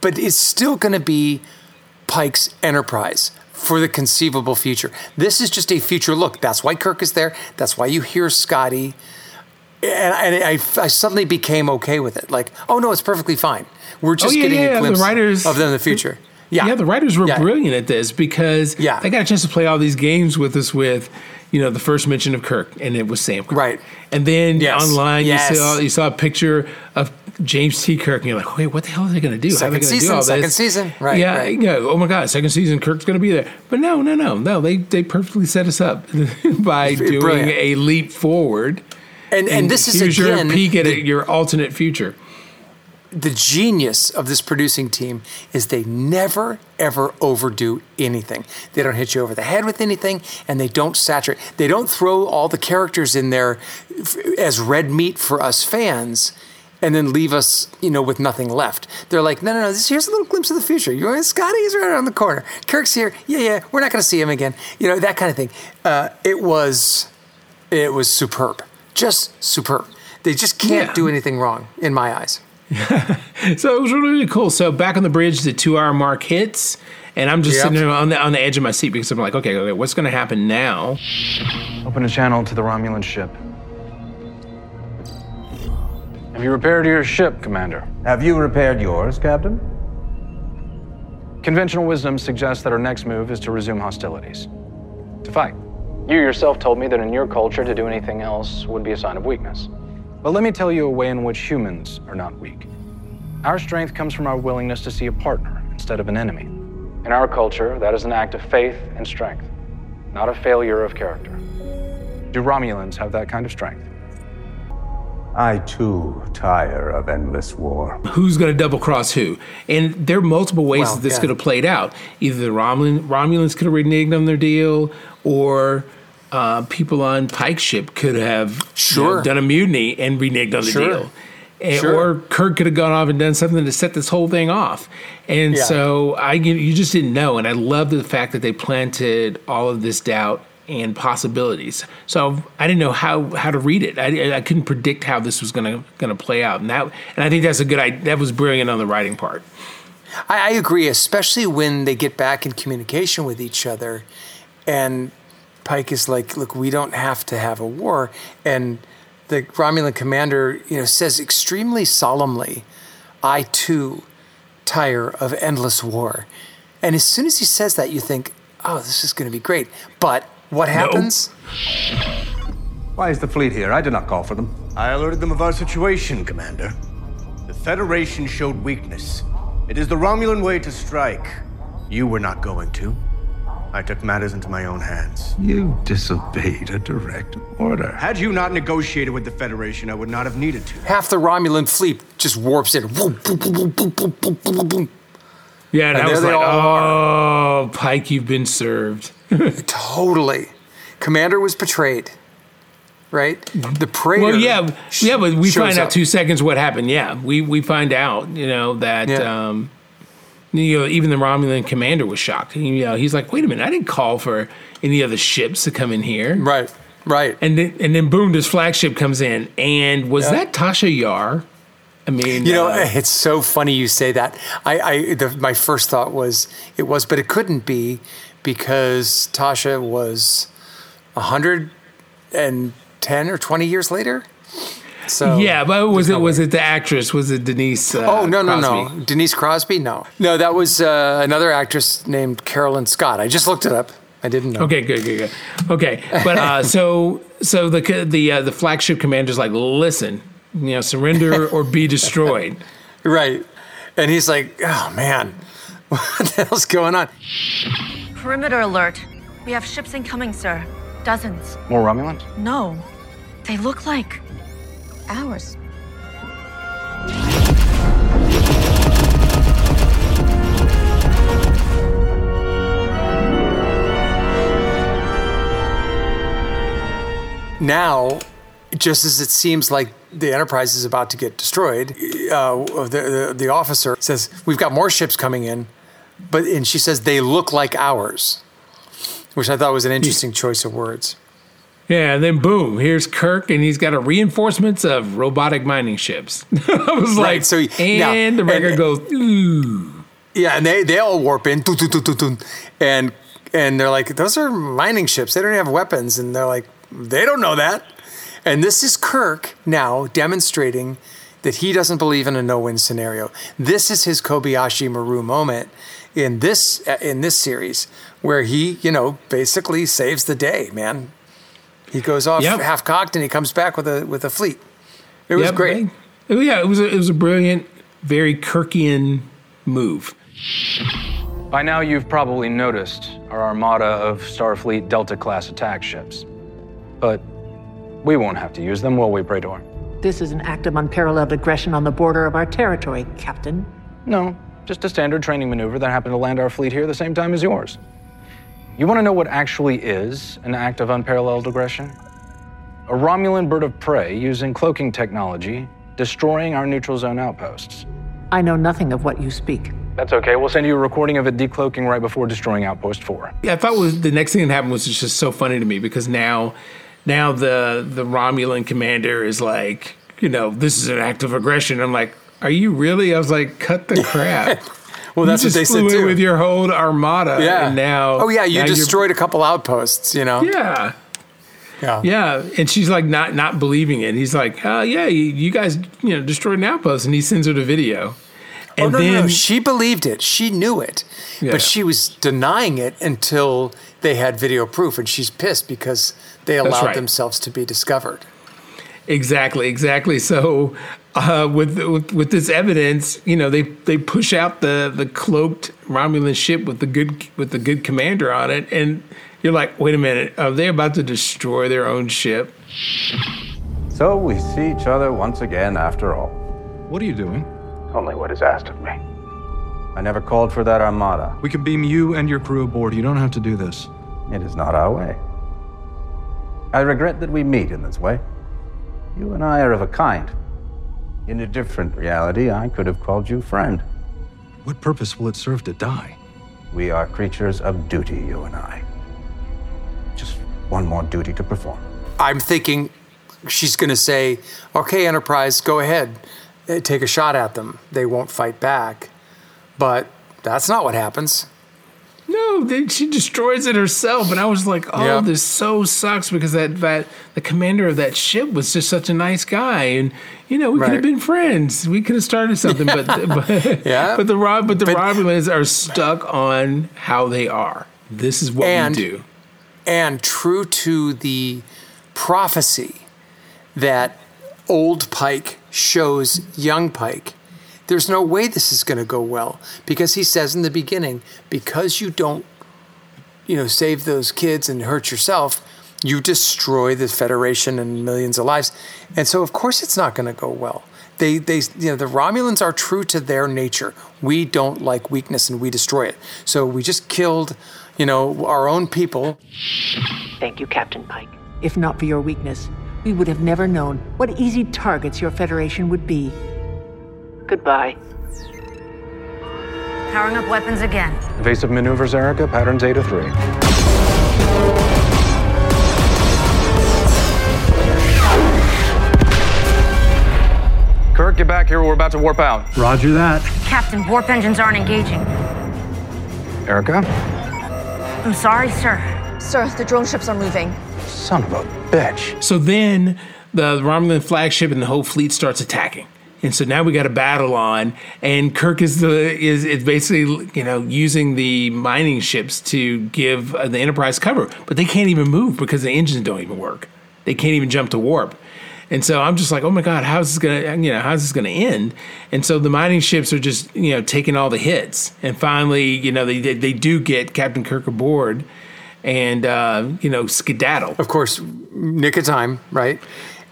but it's still going to be Pike's Enterprise for the conceivable future. This is just a future look. That's why Kirk is there. That's why you hear Scotty. And, and I, I suddenly became okay with it. Like, oh no, it's perfectly fine. We're just oh, yeah, getting yeah, a glimpse the writers of them in the future. Yeah, yeah, the writers were Yeah. brilliant at this because Yeah. they got a chance to play all these games with us with, you know, the first mention of Kirk, and it was Sam Kirk. Right. And then Yes. online Yes. you saw you saw a picture of James T. Kirk, and you're like, wait, what the hell are they going to do? How are they Second do season, all second this? season. Right, Yeah. right. Yeah. Oh my God, second season, Kirk's going to be there. But no, no, no, no. They they perfectly set us up by doing brilliant. a leap forward. And- and this is here's again your peek at the- your alternate future. the genius of this producing team is they never ever overdo anything. They don't hit you over the head with anything and they don't saturate. They don't throw all the characters in there f- as red meat for us fans and then leave us, you know, with nothing left. They're like, no, no, no. This, here's a little glimpse of the future. You know, Scotty's right around the corner. Kirk's here. Yeah, yeah. We're not going to see him again. You know, that kind of thing. Uh, it was, it was superb. Just superb. They just can't Yeah. do anything wrong in my eyes. So it was really, really cool. So back on the bridge, the two hour mark hits, and I'm just Yep. sitting there on the on the edge of my seat because I'm like, okay, okay, what's going to happen now? Open a channel to the Romulan ship. Have you repaired your ship, Commander? Have you repaired yours, Captain? Conventional wisdom suggests that our next move is to resume hostilities. To fight. You yourself told me that in your culture, to do anything else would be a sign of weakness. But let me tell you a way in which humans are not weak. Our strength comes from our willingness to see a partner instead of an enemy. In our culture, that is an act of faith and strength, not a failure of character. Do Romulans have that kind of strength? I too tire of endless war. Who's going to double cross who? And there are multiple ways Well, that this yeah. could have played out. Either the Romulan, Romulans could have reneged on their deal, or uh, people on Pike's ship could have Sure. know, done a mutiny and reneged on the Sure. deal. And- Sure. Or Kirk could have gone off and done something to set this whole thing off. And Yeah. so I, you you just didn't know. And I love the fact that they planted all of this doubt and possibilities. So I didn't know how, how to read it. I, I couldn't predict how this was gonna gonna play out. And that and I think that's a good. idea. That was brilliant on the writing part. I, I agree, especially when they get back in communication with each other, and Pike is like, "Look, we don't have to have a war," and the Romulan commander, you know, says extremely solemnly, "I too tire of endless war," and as soon as he says that, you think, "Oh, this is going to be great," but what happens? Why is the fleet here? I did not call for them. I alerted them of our situation, Commander. The Federation showed weakness. It is the Romulan way to strike. You were not going to. I took matters into my own hands. You disobeyed a direct order. Had you not negotiated with the Federation, I would not have needed to. Half the Romulan fleet just warps in. Yeah, and and was like, oh, Pike, you've been served. totally. Commander was betrayed right? The prayer. Well, yeah, yeah, but we find out up. two seconds what happened. Yeah, we we find out, you know, that yeah. um, you know even the Romulan commander was shocked. You know, he's like, wait a minute, I didn't call for any other ships to come in here. Right, right. And then and then boom, this flagship comes in, and was Yeah. that Tasha Yar? I mean, You know, uh, it's so funny you say that. I, I the, my first thought was it was, but it couldn't be because Tasha was hundred and ten or twenty years later. So yeah, but was it was it the actress? Was it Denise? Uh, oh no no Crosby? no Denise Crosby no no that was uh, another actress named Carolyn Scott. I just looked it up. I didn't know. Okay, good, good, good. Okay, but uh, so so the the uh, the flagship commander's like, listen, you know, surrender or be destroyed. Right, and he's like, oh man, what the hell's going on? Perimeter alert. We have ships incoming, sir. Dozens. More Romulans? No. They look like ours. now, just as it seems like the Enterprise is about to get destroyed, uh, the, the the officer says, "We've got more ships coming in," but and she says they look like ours, which I thought was an interesting choice of words. Yeah, and then boom, here's Kirk, and he's got a reinforcements of robotic mining ships. I was like, Right, so and yeah, the record and- goes, ooh. Yeah, and they they all warp in, and and they're like, "Those are mining ships. They don't have weapons," and they're like, "They don't know that." And this is Kirk now demonstrating that he doesn't believe in a no-win scenario. This is his Kobayashi Maru moment in this in this series, where he, you know, basically saves the day. Man, he goes off Yep. half cocked and he comes back with a with a fleet. It was Yep, great. they- yeah, it was a, it was a brilliant, very Kirkian move. By now, you've probably noticed our armada of Starfleet Delta class attack ships. But we won't have to use them, will we, Praetor? This is an act of unparalleled aggression on the border of our territory, Captain. No, just a standard training maneuver that happened to land our fleet here at the same time as yours. You want to know what actually is an act of unparalleled aggression? A Romulan bird of prey using cloaking technology, destroying our neutral zone outposts. I know nothing of what you speak. That's okay. We'll send you a recording of it decloaking right before destroying Outpost 4. Yeah, I thought was the next thing that happened was just so funny to me because now, now the the Romulan commander is like, you know, this is an act of aggression. I'm like, are you really? I was like, cut the crap. Well, that's what they said too. with your whole armada. Yeah. And now. oh yeah, you destroyed a couple outposts. You know. Yeah. Yeah. Yeah, and she's like not not believing it. He's like, "Oh yeah, you, you guys, you know, destroyed an outpost," and he sends her the video. oh And no, no, then no, she believed it. She knew it, Yeah. but she was denying it until they had video proof, and she's pissed because they allowed right. themselves to be discovered. Exactly, exactly. So uh, with, with with this evidence, you know, they they push out the the cloaked Romulan ship with the good with the good commander on it, and you're like, wait a minute, are they about to destroy their own ship? So we see each other once again after all. What are you doing? Only what is asked of me. I never called for that armada. We can beam you and your crew aboard. You don't have to do this. It is not our way. I regret that we meet in this way. You and I are of a kind. In a different reality, I could have called you friend. What purpose will it serve to die? We are creatures of duty, you and I. Just one more duty to perform. I'm thinking she's going to say, okay, Enterprise, go ahead, take a shot at them. They won't fight back. But that's not what happens. No, she destroys it herself, and I was like, "Oh, Yeah. this so sucks," because that that the commander of that ship was just such a nice guy, and you know we could have been friends. We could have started something, but but Yeah. but the Rob but the Romulans are stuck on how they are. This is what And- we do. And true to the prophecy that old Pike shows young Pike, there's no way this is going to go well because he says in the beginning, because you don't, you know, save those kids and hurt yourself, you destroy the Federation and millions of lives. And so, of course, it's not going to go well. They, they, you know, the Romulans are true to their nature. We don't like weakness and we destroy it. So we just killed, you know, our own people. Thank you, Captain Pike. If not for your weakness, we would have never known what easy targets your Federation would be. Goodbye. Powering up weapons again. Evasive maneuvers, Erica, patterns 8 to 3. Kirk, get back here. We're about to warp out. Roger that. Captain, warp engines aren't engaging. Erica? I'm sorry, sir. Sir, the drone ships are moving. Son of a bitch. So then the Romulan flagship and the whole fleet starts attacking. And so now we got a battle on, and Kirk is the is basically you know using the mining ships to give uh, the Enterprise cover, but they can't even move because the engines don't even work. They can't even jump to warp. And so I'm just like, oh my god, how's this gonna you know how's this gonna end? And so the mining ships are just you know taking all the hits, and finally you know they they, they do get Captain Kirk aboard, and uh, you know skedaddle. Of course, nick of time, right?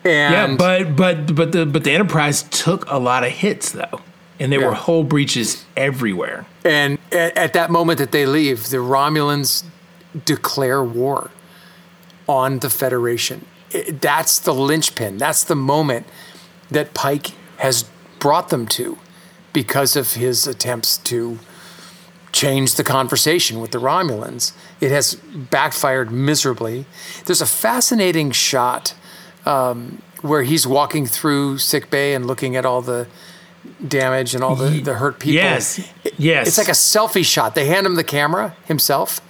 And yeah, but but but the but the Enterprise took a lot of hits though, and there were whole breaches everywhere. And at, at that moment that they leave, the Romulans declare war on the Federation. It- that's the linchpin. That's the moment that Pike has brought them to because of his attempts to change the conversation with the Romulans. It has backfired miserably. There's a fascinating shot um, where he's walking through sick bay and looking at all the damage and all the, the hurt people. Yes, yes. It's like a selfie shot. They hand him the camera himself.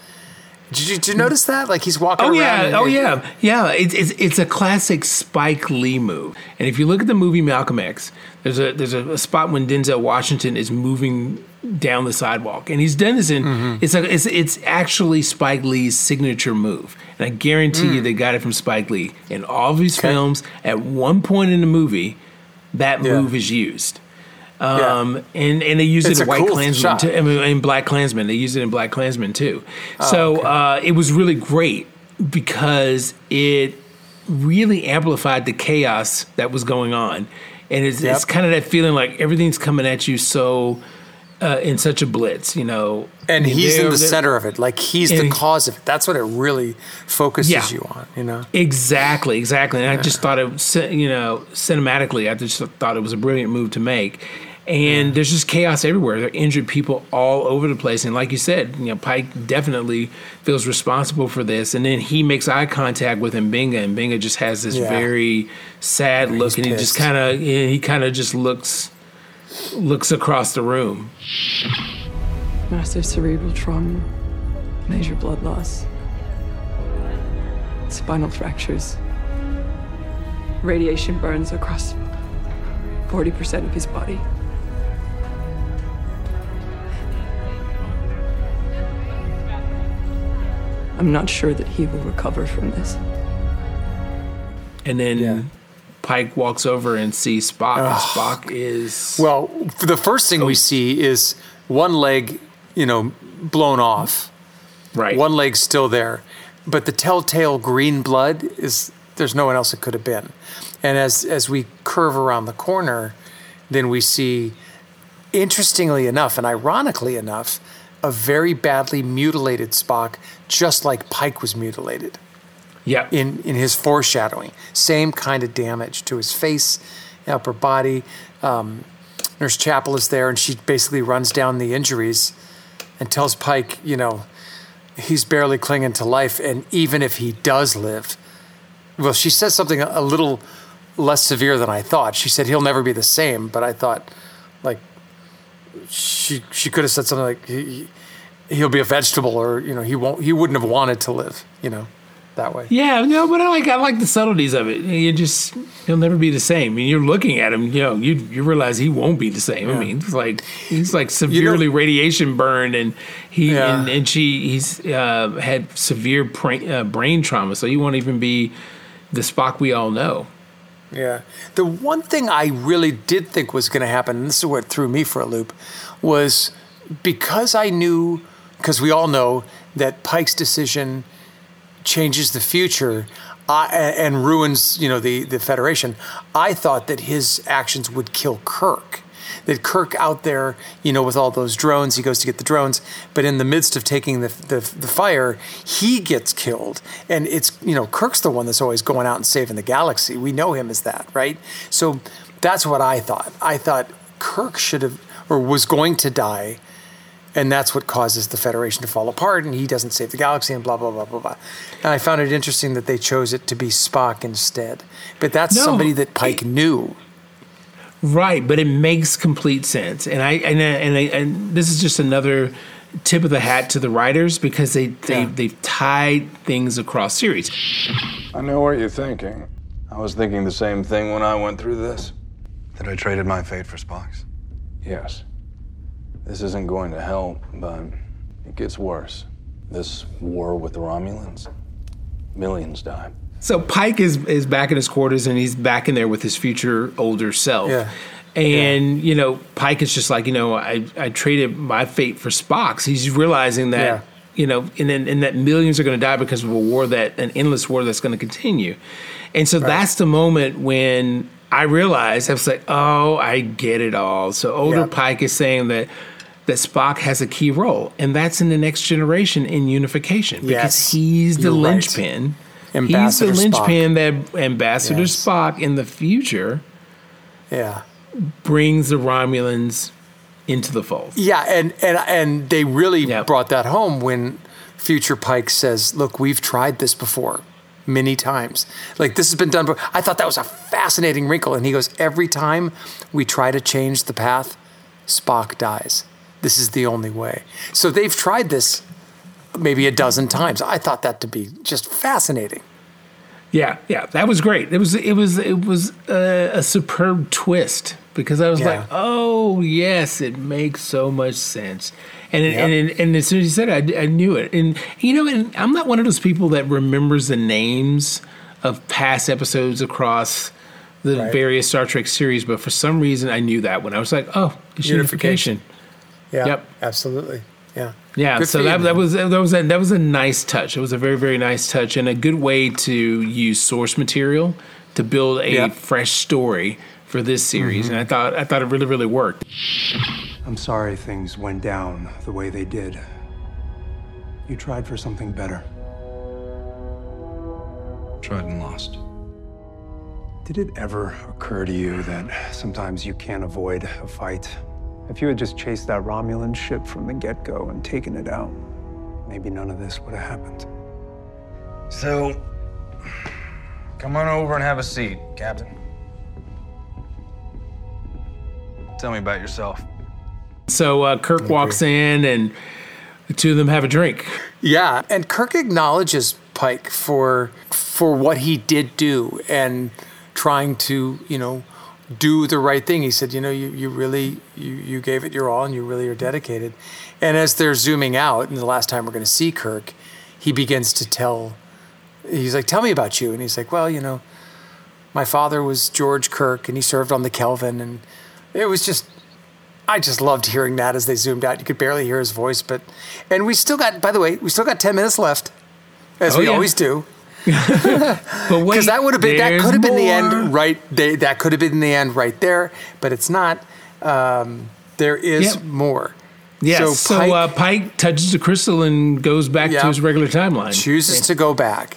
Did you, did you notice that? Like he's walking Oh around. yeah, oh yeah, yeah. It's, it's it's a classic Spike Lee move. And if you look at the movie Malcolm X, there's a there's a, a spot when Denzel Washington is moving down the sidewalk, and he's done this in. Mm-hmm. It's a, it's it's actually Spike Lee's signature move, and I guarantee you Mm. they got it from Spike Lee in all of his films. At one point in the movie, that Yeah. move is used. Um, and, and they use It's it in White cool Klansman too. I mean, in Black Klansman, they use it in Black Klansman too. Oh, so okay. uh, it was really great because it really amplified the chaos that was going on, and it's, it's kind of that feeling like everything's coming at you so uh, in such a blitz, you know. and he's in the center of it. Like he's the cause of it. That's what it really focuses Yeah. you on. You know. Exactly, exactly. And I just thought it, you know, cinematically, I just thought it was a brilliant move to make. And there's just chaos everywhere. There are injured people all over the place. And like you said, you know, Pike definitely feels responsible for this. And then he makes eye contact with M'Benga, and M'Benga just has this Yeah. very sad look, and he just kind of he kind of just looks looks across the room. Massive cerebral trauma, major blood loss, spinal fractures, radiation burns across 40% of his body. I'm not sure that he will recover from this. And then Pike walks over and sees Spock. Ugh. Spock is Well, the first thing we see is one leg, you know, blown off. Right. One leg's still there, but the telltale green blood is there's no one else it could have been. And as as we curve around the corner, then we see, interestingly enough and ironically enough, a very badly mutilated Spock, just like Pike was mutilated. Yeah. In in his foreshadowing, same kind of damage to his face, upper body. Um, Nurse Chapel is there, and she basically runs down the injuries and tells Pike, you know, he's barely clinging to life, and even if he does live, well, she says something a little less severe than I thought. She said he'll never be the same, but I thought, like, she she could have said something like he, he'll be a vegetable, or you know, he won't, he wouldn't have wanted to live, you know, that way. Yeah, no, but I like I like the subtleties of it. You just he'll never be the same. I mean, you're looking at him, you know, you you realize he won't be the same. I mean, it's like he's like severely radiation burned, and he Yeah. and, and she he's uh, had severe brain, uh, brain trauma, so he won't even be the Spock we all know. Yeah. The one thing I really did think was going to happen, and this is what threw me for a loop, was because I knew, because we all know that Pike's decision changes the future and ruins, you know, the, the Federation. I thought that his actions would kill Kirk. That Kirk out there, you know, with all those drones, he goes to get the drones, but in the midst of taking the, the, the fire, he gets killed. And it's, you know, Kirk's the one that's always going out and saving the galaxy. We know him as that, right? So that's what I thought. I thought Kirk should have, or was going to die, and that's what causes the Federation to fall apart, and he doesn't save the galaxy, and blah, blah, blah, blah, blah. And I found it interesting that they chose it to be Spock instead. But that's No, somebody that Pike knew. Right, but it makes complete sense, and I and I- and, I, and this is just another tip of the hat to the writers because they they they've tied things across series. I know what you're thinking. I was thinking the same thing when I went through this. That I traded my fate for Spock's. Yes. This isn't going to help, but it gets worse. This war with the Romulans, millions die. So Pike is is back in his quarters and he's back in there with his future older self. Yeah. And you know, Pike is just like, you know, I, I traded my fate for Spock's. He's realizing that, Yeah. you know, and then and that millions are going to die because of a war that an endless war that's going to continue. And so that's the moment when I realized I was like, oh, I get it all. So older Yep. Pike is saying that that Spock has a key role, and that's in the next generation in unification because Yes, he's the right. linchpin. Ambassador he's the Spock. linchpin that Ambassador Yes. Spock in the future Yeah. brings the Romulans into the fold. Yeah, and and and they really brought that home when future Pike says, "Look, we've tried this before." Many times. Like, this has been done before. I thought that was a fascinating wrinkle. And he goes, Every time we try to change the path, Spock dies. This is the only way. So they've tried this maybe a dozen times. I thought that to be just fascinating. Yeah, yeah, that was great. It was it was it was a, a superb twist because I was Yeah. like, oh yes, it makes so much sense. And Yep. and, and and as soon as you said it, I, I knew it. And you know, and I'm not one of those people that remembers the names of past episodes across the Right. various Star Trek series, but for some reason I knew that when I was like, oh, it's unification. Yeah. Yep. Absolutely. Yeah. Yeah, Good so for you, that, that was that was a, that was a nice touch. It was a very very nice touch and a good way to use source material to build a Yeah. fresh story for this series. Mhm. And I thought I thought it really really worked. I'm sorry things went down the way they did. You tried for something better. Tried and lost. Did it ever occur to you that sometimes you can't avoid a fight? If you had just chased that Romulan ship from the get go and taken it out, maybe none of this would have happened. So, come on over and have a seat, Captain. Tell me about yourself. So uh, Kirk walks in and the two of them have a drink. Yeah, and Kirk acknowledges Pike for for what he did do and trying to, you know, do the right thing. He said, you know, you, you really you, you gave it your all and you really are dedicated. And as they're zooming out, and the last time we're going to see Kirk, he begins to tell. He's like, "Tell me about you," and he's like, "Well, you know, my father was George Kirk, and he served on the Kelvin, and it was just." I just loved hearing that as they zoomed out. You could barely hear his voice, but and we still got. By the way, we still got ten minutes left, as Oh, we yeah. always do. But Because that would have been that could have been the end right. They, that could have been the end right there, but it's not. Um, there is Yep. more. Yes. So, Pike uh, Pike touches the crystal and goes back Yeah. to his regular timeline. chooses to go back,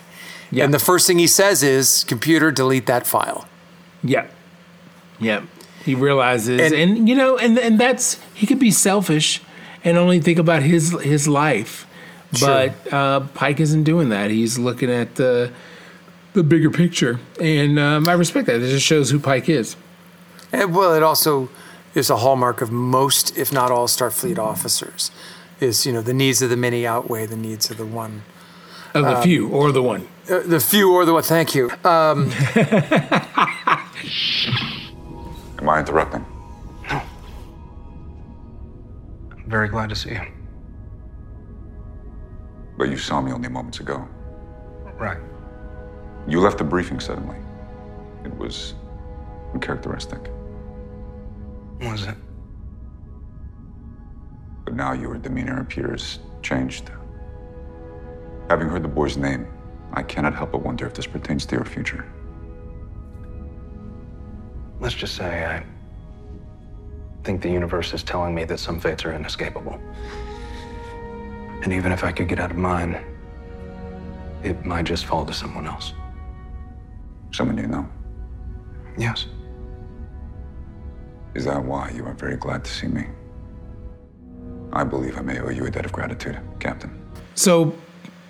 And the first thing he says is, "Computer, delete that file." Yep. Yep. He realizes, and, and, you know, and and that's he could be selfish and only think about his his life, Sure. but uh, Pike isn't doing that. He's looking at the the bigger picture, and um, I respect that. It just shows who Pike is. And, well, it also is a hallmark of most, if not all, Starfleet officers. Is you know the needs of the many outweigh the needs of the one. Of the Uh, few or the one. Uh, the few or the one. Thank you. Um, Am I interrupting? No. I'm very glad to see you. But you saw me only moments ago. Right. You left the briefing suddenly. It was uncharacteristic. Was it? But now your demeanor appears changed. Having heard the boy's name, I cannot help but wonder if this pertains to your future. Let's just say I think the universe is telling me that some fates are inescapable. And even if I could get out of mine, it might just fall to someone else. Someone you know. Yes. Is that why you are very glad to see me? I believe I may owe you a debt of gratitude, Captain. So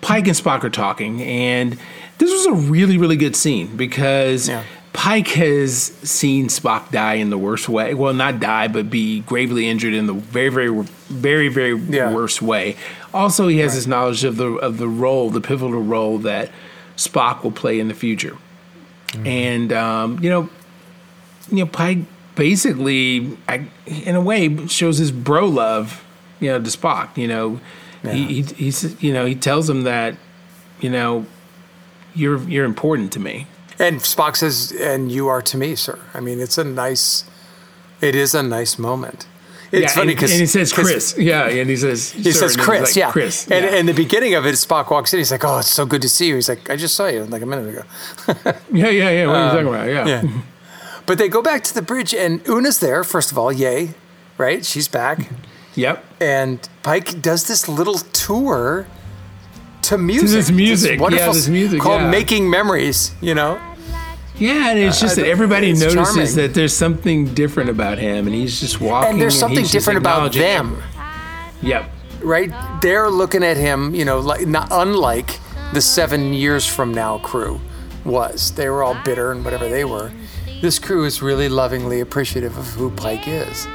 Pike and Spock are talking, and this was a really, really good scene because Pike has seen Spock die in the worst way. Well, not die, but be gravely injured in the very, very, very, very worst way. Also, he has this knowledge of the of the role, the pivotal role that Spock will play in the future. And um, you know, you know, Pike basically, I, in a way, shows his bro love, you know, to Spock. You know, he, he he's you know he tells him that, you know, you're you're important to me. and Spock says, "And you are to me, sir." I mean, it's a nice. It is a nice moment. It's Yeah, funny because and he says Chris. Yeah, and he says he says Chris. like, yeah, Chris. And, yeah. and the beginning of it, Spock walks in. He's like, "Oh, it's so good to see you." He's like, "I just saw you like a minute ago." yeah, yeah, yeah. What are you Um, talking about? Yeah. yeah. But they go back to the bridge, and Una's there. First of all, yay, right? She's back. Yep. And Pike does this little tour to music. To this music. Yeah, wonderful this music, called yeah. "Making Memories." You know. Yeah, and it's Uh, just that everybody it's notices charming. that there's something different about him, and he's just walking. and there's something he's different about them. Yep. Right? They're looking at him, you know, like not unlike the seven years from now crew was. They were all bitter and whatever they were. This crew is really lovingly appreciative of who Pike is.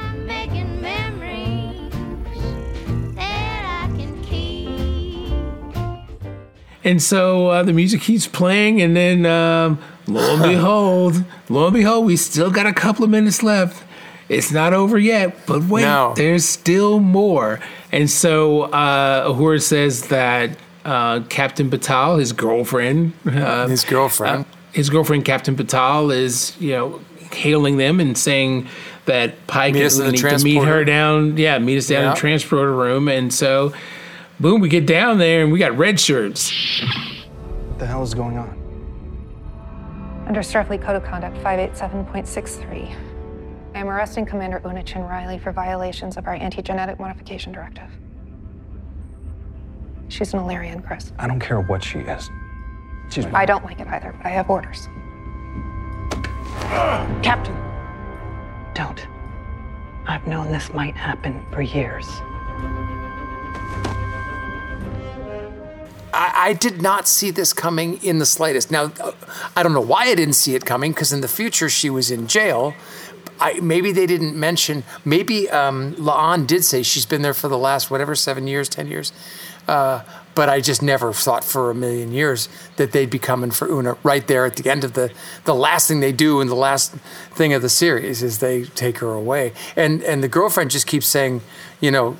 And so uh, the music keeps playing, and then um, lo and behold, lo and behold, we still got a couple of minutes left. It's not over yet, but wait, No. there's still more. And so uh, Uhura says that uh, Captain Batel, his girlfriend, uh, His girlfriend. uh, his girlfriend Captain Batel, is you know hailing them and saying that Pike Meet us need to meet her down. Yeah, meet us down in the transporter room. And so, boom, we get down there and we got red shirts. What the hell is going on? Under Starfleet Code of Conduct 587.63, I am arresting Commander Una Chin Riley for violations of our anti-genetic modification directive. She's an Illyrian, Chris. I don't care what she is. She's I don't like it either, but I have orders. Captain. Don't. I've known this might happen for years. I, I did not see this coming in the slightest. Now, uh, I don't know why I didn't see it coming because in the future she was in jail. I, maybe they didn't mention. Maybe um, La'an did say she's been there for the last whatever seven years, ten years. Uh, but I just never thought for a million years that they'd be coming for Una right there at the end of the the last thing they do in the last thing of the series is they take her away. And and the girlfriend just keeps saying, you know,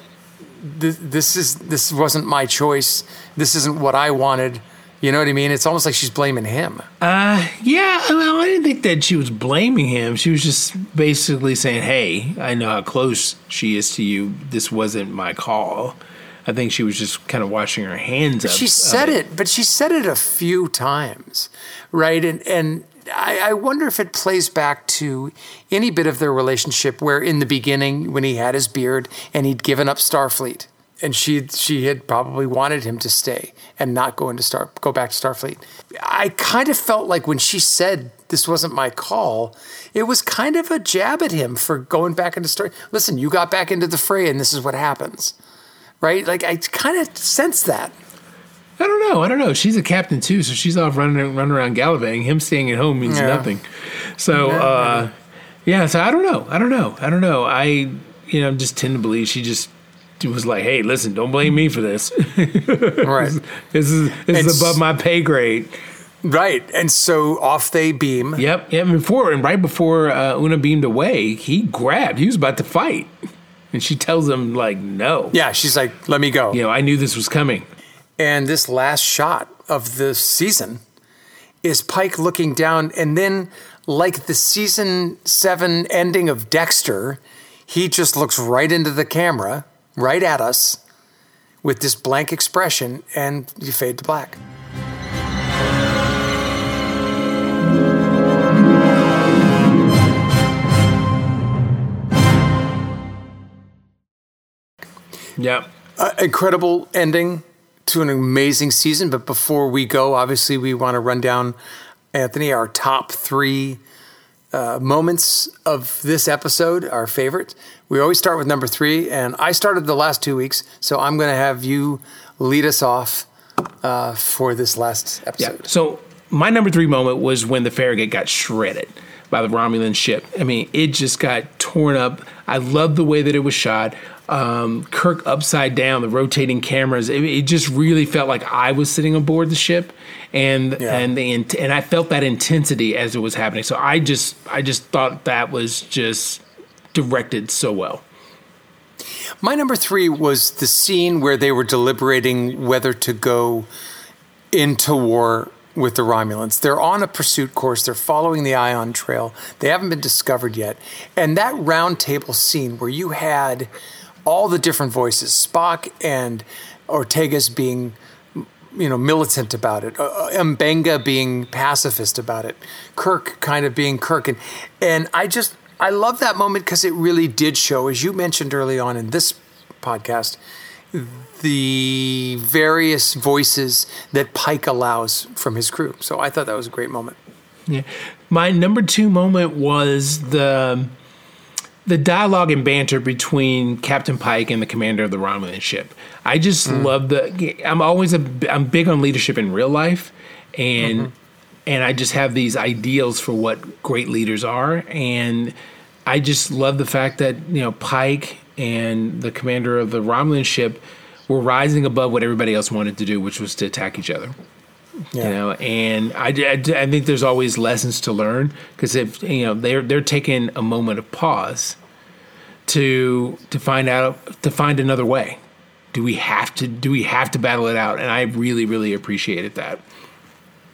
this, this is this wasn't my choice. This isn't what I wanted. You know what I mean? It's almost like she's blaming him. Uh, yeah. Well, I didn't think that she was blaming him. She was just basically saying, "Hey, I know how close she is to you. This wasn't my call." I think she was just kind of washing her hands up. She said it. but she said it a few times, right? And and I, I wonder if it plays back to any bit of their relationship where in the beginning, when he had his beard and he'd given up Starfleet and she she had probably wanted him to stay and not go into Star go back to Starfleet. I kind of felt like when she said this wasn't my call, it was kind of a jab at him for going back into Star. Listen, you got back into the fray, and this is what happens, right? Like I kind of sense that. I don't know. I don't know. She's a captain too, so she's off running running around gallivanting. Him staying at home means Yeah. nothing. So Yeah, uh, yeah. So I don't know. I don't know. I don't know. I you know just tend to believe she just was like, hey, listen, don't blame me for this. right. This is this And is above my pay grade. Right. And so off they beam. Yep. Yeah. Before and right before uh, Una beamed away, he grabbed. He was about to fight, and she tells him like, no. Yeah. She's like, let me go. You know, I knew this was coming. And this last shot of the season is Pike looking down, and then, like the season seven ending of Dexter, he just looks right into the camera, right at us, with this blank expression, and you fade to black. Yeah. Uh, incredible ending to an amazing season. But before we go, obviously, we want to run down, Anthony, our top three uh, moments of this episode, our favorite. We always start with number three, and I started the last two weeks, so I'm going to have you lead us off uh, for this last episode. Yeah. So my number three moment was when the Farragut got shredded by the Romulan ship. I mean, it just got torn up. I love the way that it was shot. Um, Kirk upside down, the rotating cameras. It, it just really felt like I was sitting aboard the ship, and and the and I felt that intensity as it was happening. So I just I just thought that was just directed so well. My number three was the scene where they were deliberating whether to go into war with the Romulans. They're on a pursuit course. They're following the Ion Trail. They haven't been discovered yet. And that roundtable scene where you had all the different voices, Spock and Ortegas being you know, militant about it. Uh, M'Benga being pacifist about it. Kirk kind of being Kirk. And, and I just, I love that moment because it really did show, as you mentioned early on in this podcast, the various voices that Pike allows from his crew. So I thought that was a great moment. Yeah. My number two moment was the the dialogue and banter between Captain Pike and the commander of the Romulan ship. I just Mm. love the. I'm always a. I'm big on leadership in real life, and and I just have these ideals for what great leaders are, and I just love the fact that you know Pike and the commander of the Romulan ship were rising above what everybody else wanted to do, which was to attack each other. You know and I, I, I think there's always lessons to learn because if you know they're they're taking a moment of pause to to find out to find another way. Do we have to do we have to battle it out? And i really really appreciated that.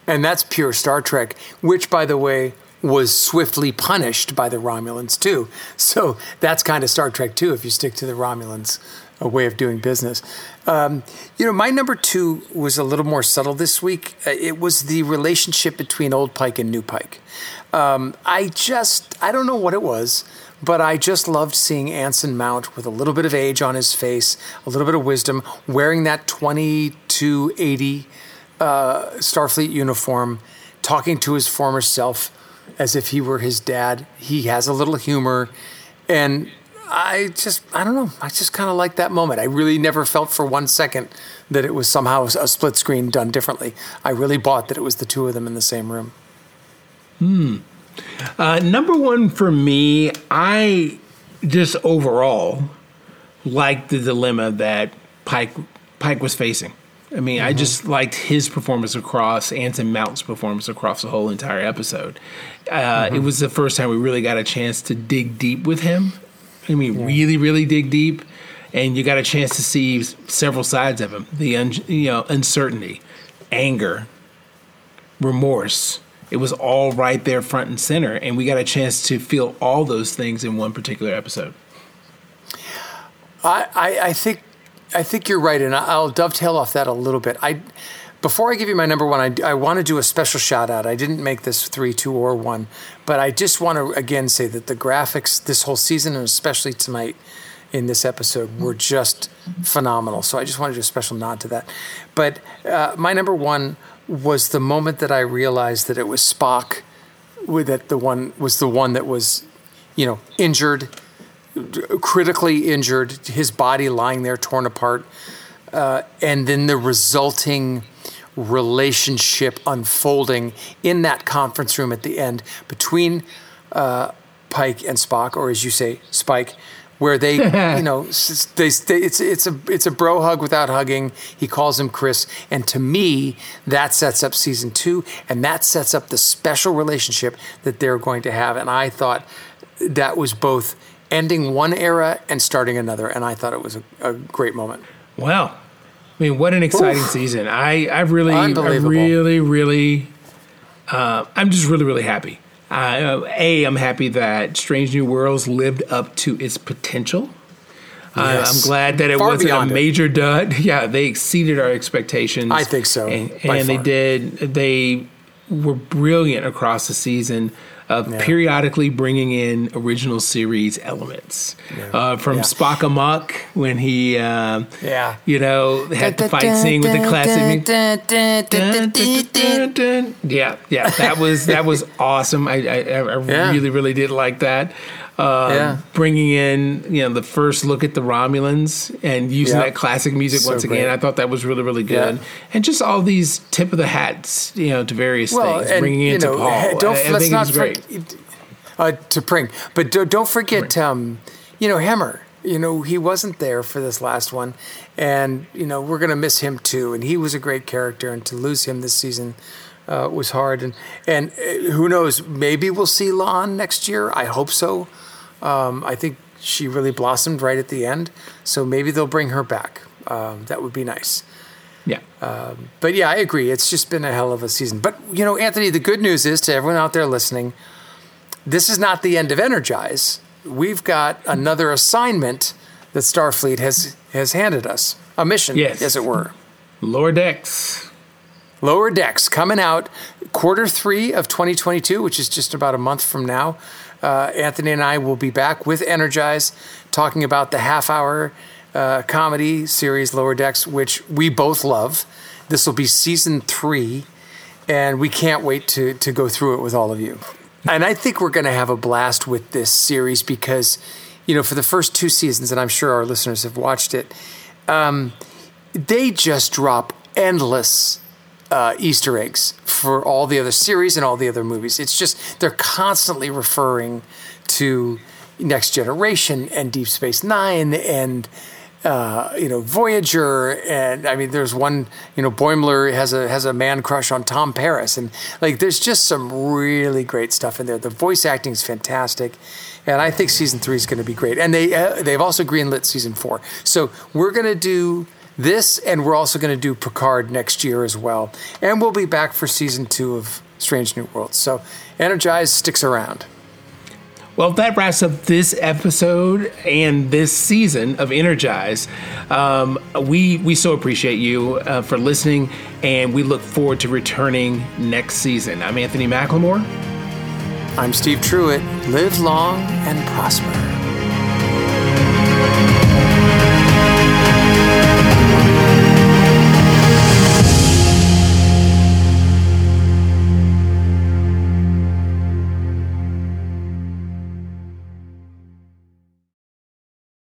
And that's pure Star Trek, which, by the way, was swiftly punished by the Romulans, too. So that's kind of Star Trek, too, if you stick to the Romulans' way of doing business. Um, you know, my number two was a little more subtle this week. Uh, it was the relationship between Old Pike and New Pike. Um, I just, I don't know what it was, but I just loved seeing Anson Mount with a little bit of age on his face, a little bit of wisdom, wearing that 2280 uh, Starfleet uniform, talking to his former self as if he were his dad. He has a little humor. And I just, I don't know, I just kind of like that moment. I really never felt for one second that it was somehow a split screen done differently. I really bought that it was the two of them in the same room. Hmm. Uh, number one for me, I just overall liked the dilemma that Pike Pike was facing. I mean, I Mhm. just liked his performance across Anson Mount's performance across the whole entire episode. Uh, It Mhm. was the first time we really got a chance to dig deep with him. I mean, really, really dig deep, and you got a chance to see several sides of him: the un- you know uncertainty, anger, remorse. It was all right there, front and center, and we got a chance to feel all those things in one particular episode. I, I, I think I think you're right, and I'll dovetail off that a little bit. I before I give you my number one, I, I want to do a special shout out. I didn't make this three, two, or one, but I just want to again say that the graphics this whole season, and especially tonight, in this episode were just phenomenal. So I just wanted to do a special nod to that. But uh, my number one was the moment that I realized that it was Spock, that the one was the one that was, you know, injured, critically injured, his body lying there torn apart, uh, and then the resulting relationship unfolding in that conference room at the end between uh, Pike and Spock, or as you say, Spike, where they, you know, they, they, it's it's a it's a bro hug without hugging. He calls him Chris, and to me, that sets up season two, and that sets up the special relationship that they're going to have. And I thought that was both ending one era and starting another, and I thought it was a, a great moment. Wow. I mean, what an exciting Oof. season! I I really, I really, really, uh, I'm just really, really happy. Uh, a, I'm happy that Strange New Worlds lived up to its potential. Uh, yes. I'm glad that it far wasn't a major it. dud. Yeah, they exceeded our expectations. I think so. And, and they did. They were brilliant across the season of yeah. periodically bringing in original series elements. Yeah. Uh, from yeah. Spock Amok when he, uh, yeah, you know, had the fight scene with the classic. Yeah, yeah, that was that was awesome. I I, I really really did like that. Um, yeah. Bringing in, you know, the first look at the Romulans and using yep. that classic music so once again, great. I thought that was really, really good. Yeah. And just all these tip of the hats, you know, to various well, things, and, bringing in know, Paul. Don't, I, let's I not forget uh, to Pring, but do, not forget, um, you know, Hemmer. You know, he wasn't there for this last one, and you know we're gonna miss him too. And he was a great character, and to lose him this season uh, was hard. And and uh, who knows? Maybe we'll see La'an next year. I hope so. Um, I think she really blossomed right at the end, so maybe they'll bring her back. Um, that would be nice. Yeah. Um, but yeah, I agree. It's just been a hell of a season. But you know, Anthony, the good news is to everyone out there listening, this is not the end of Energize. We've got another assignment that Starfleet has has handed us, a mission, yes. as it were. Lower decks. Lower decks coming out quarter three of 2022, which is just about a month from now uh, Anthony and I will be back with Energize talking about the half hour uh, comedy series Lower Decks, which we both love. This will be season three, and we can't wait to, to go through it with all of you. And I think we're going to have a blast with this series because, you know, for the first two seasons, and I'm sure our listeners have watched it, um, they just drop endless uh, Easter eggs for all the other series and all the other movies. It's just they're constantly referring to Next Generation and Deep Space Nine and uh, you know Voyager and I mean there's one you know Boimler has a has a man crush on Tom Paris and like there's just some really great stuff in there. The voice acting is fantastic. And I think season three is going to be great. And they uh, they've also greenlit season four. So we're going to do this, and we're also going to do Picard next year as well. And we'll be back for season two of Strange New Worlds. So Energize sticks around. Well, that wraps up this episode and this season of Energize. Um, we we so appreciate you uh, for listening, and we look forward to returning next season. I'm Anthony McLemore. I'm Steve Truitt. Live long and prosper.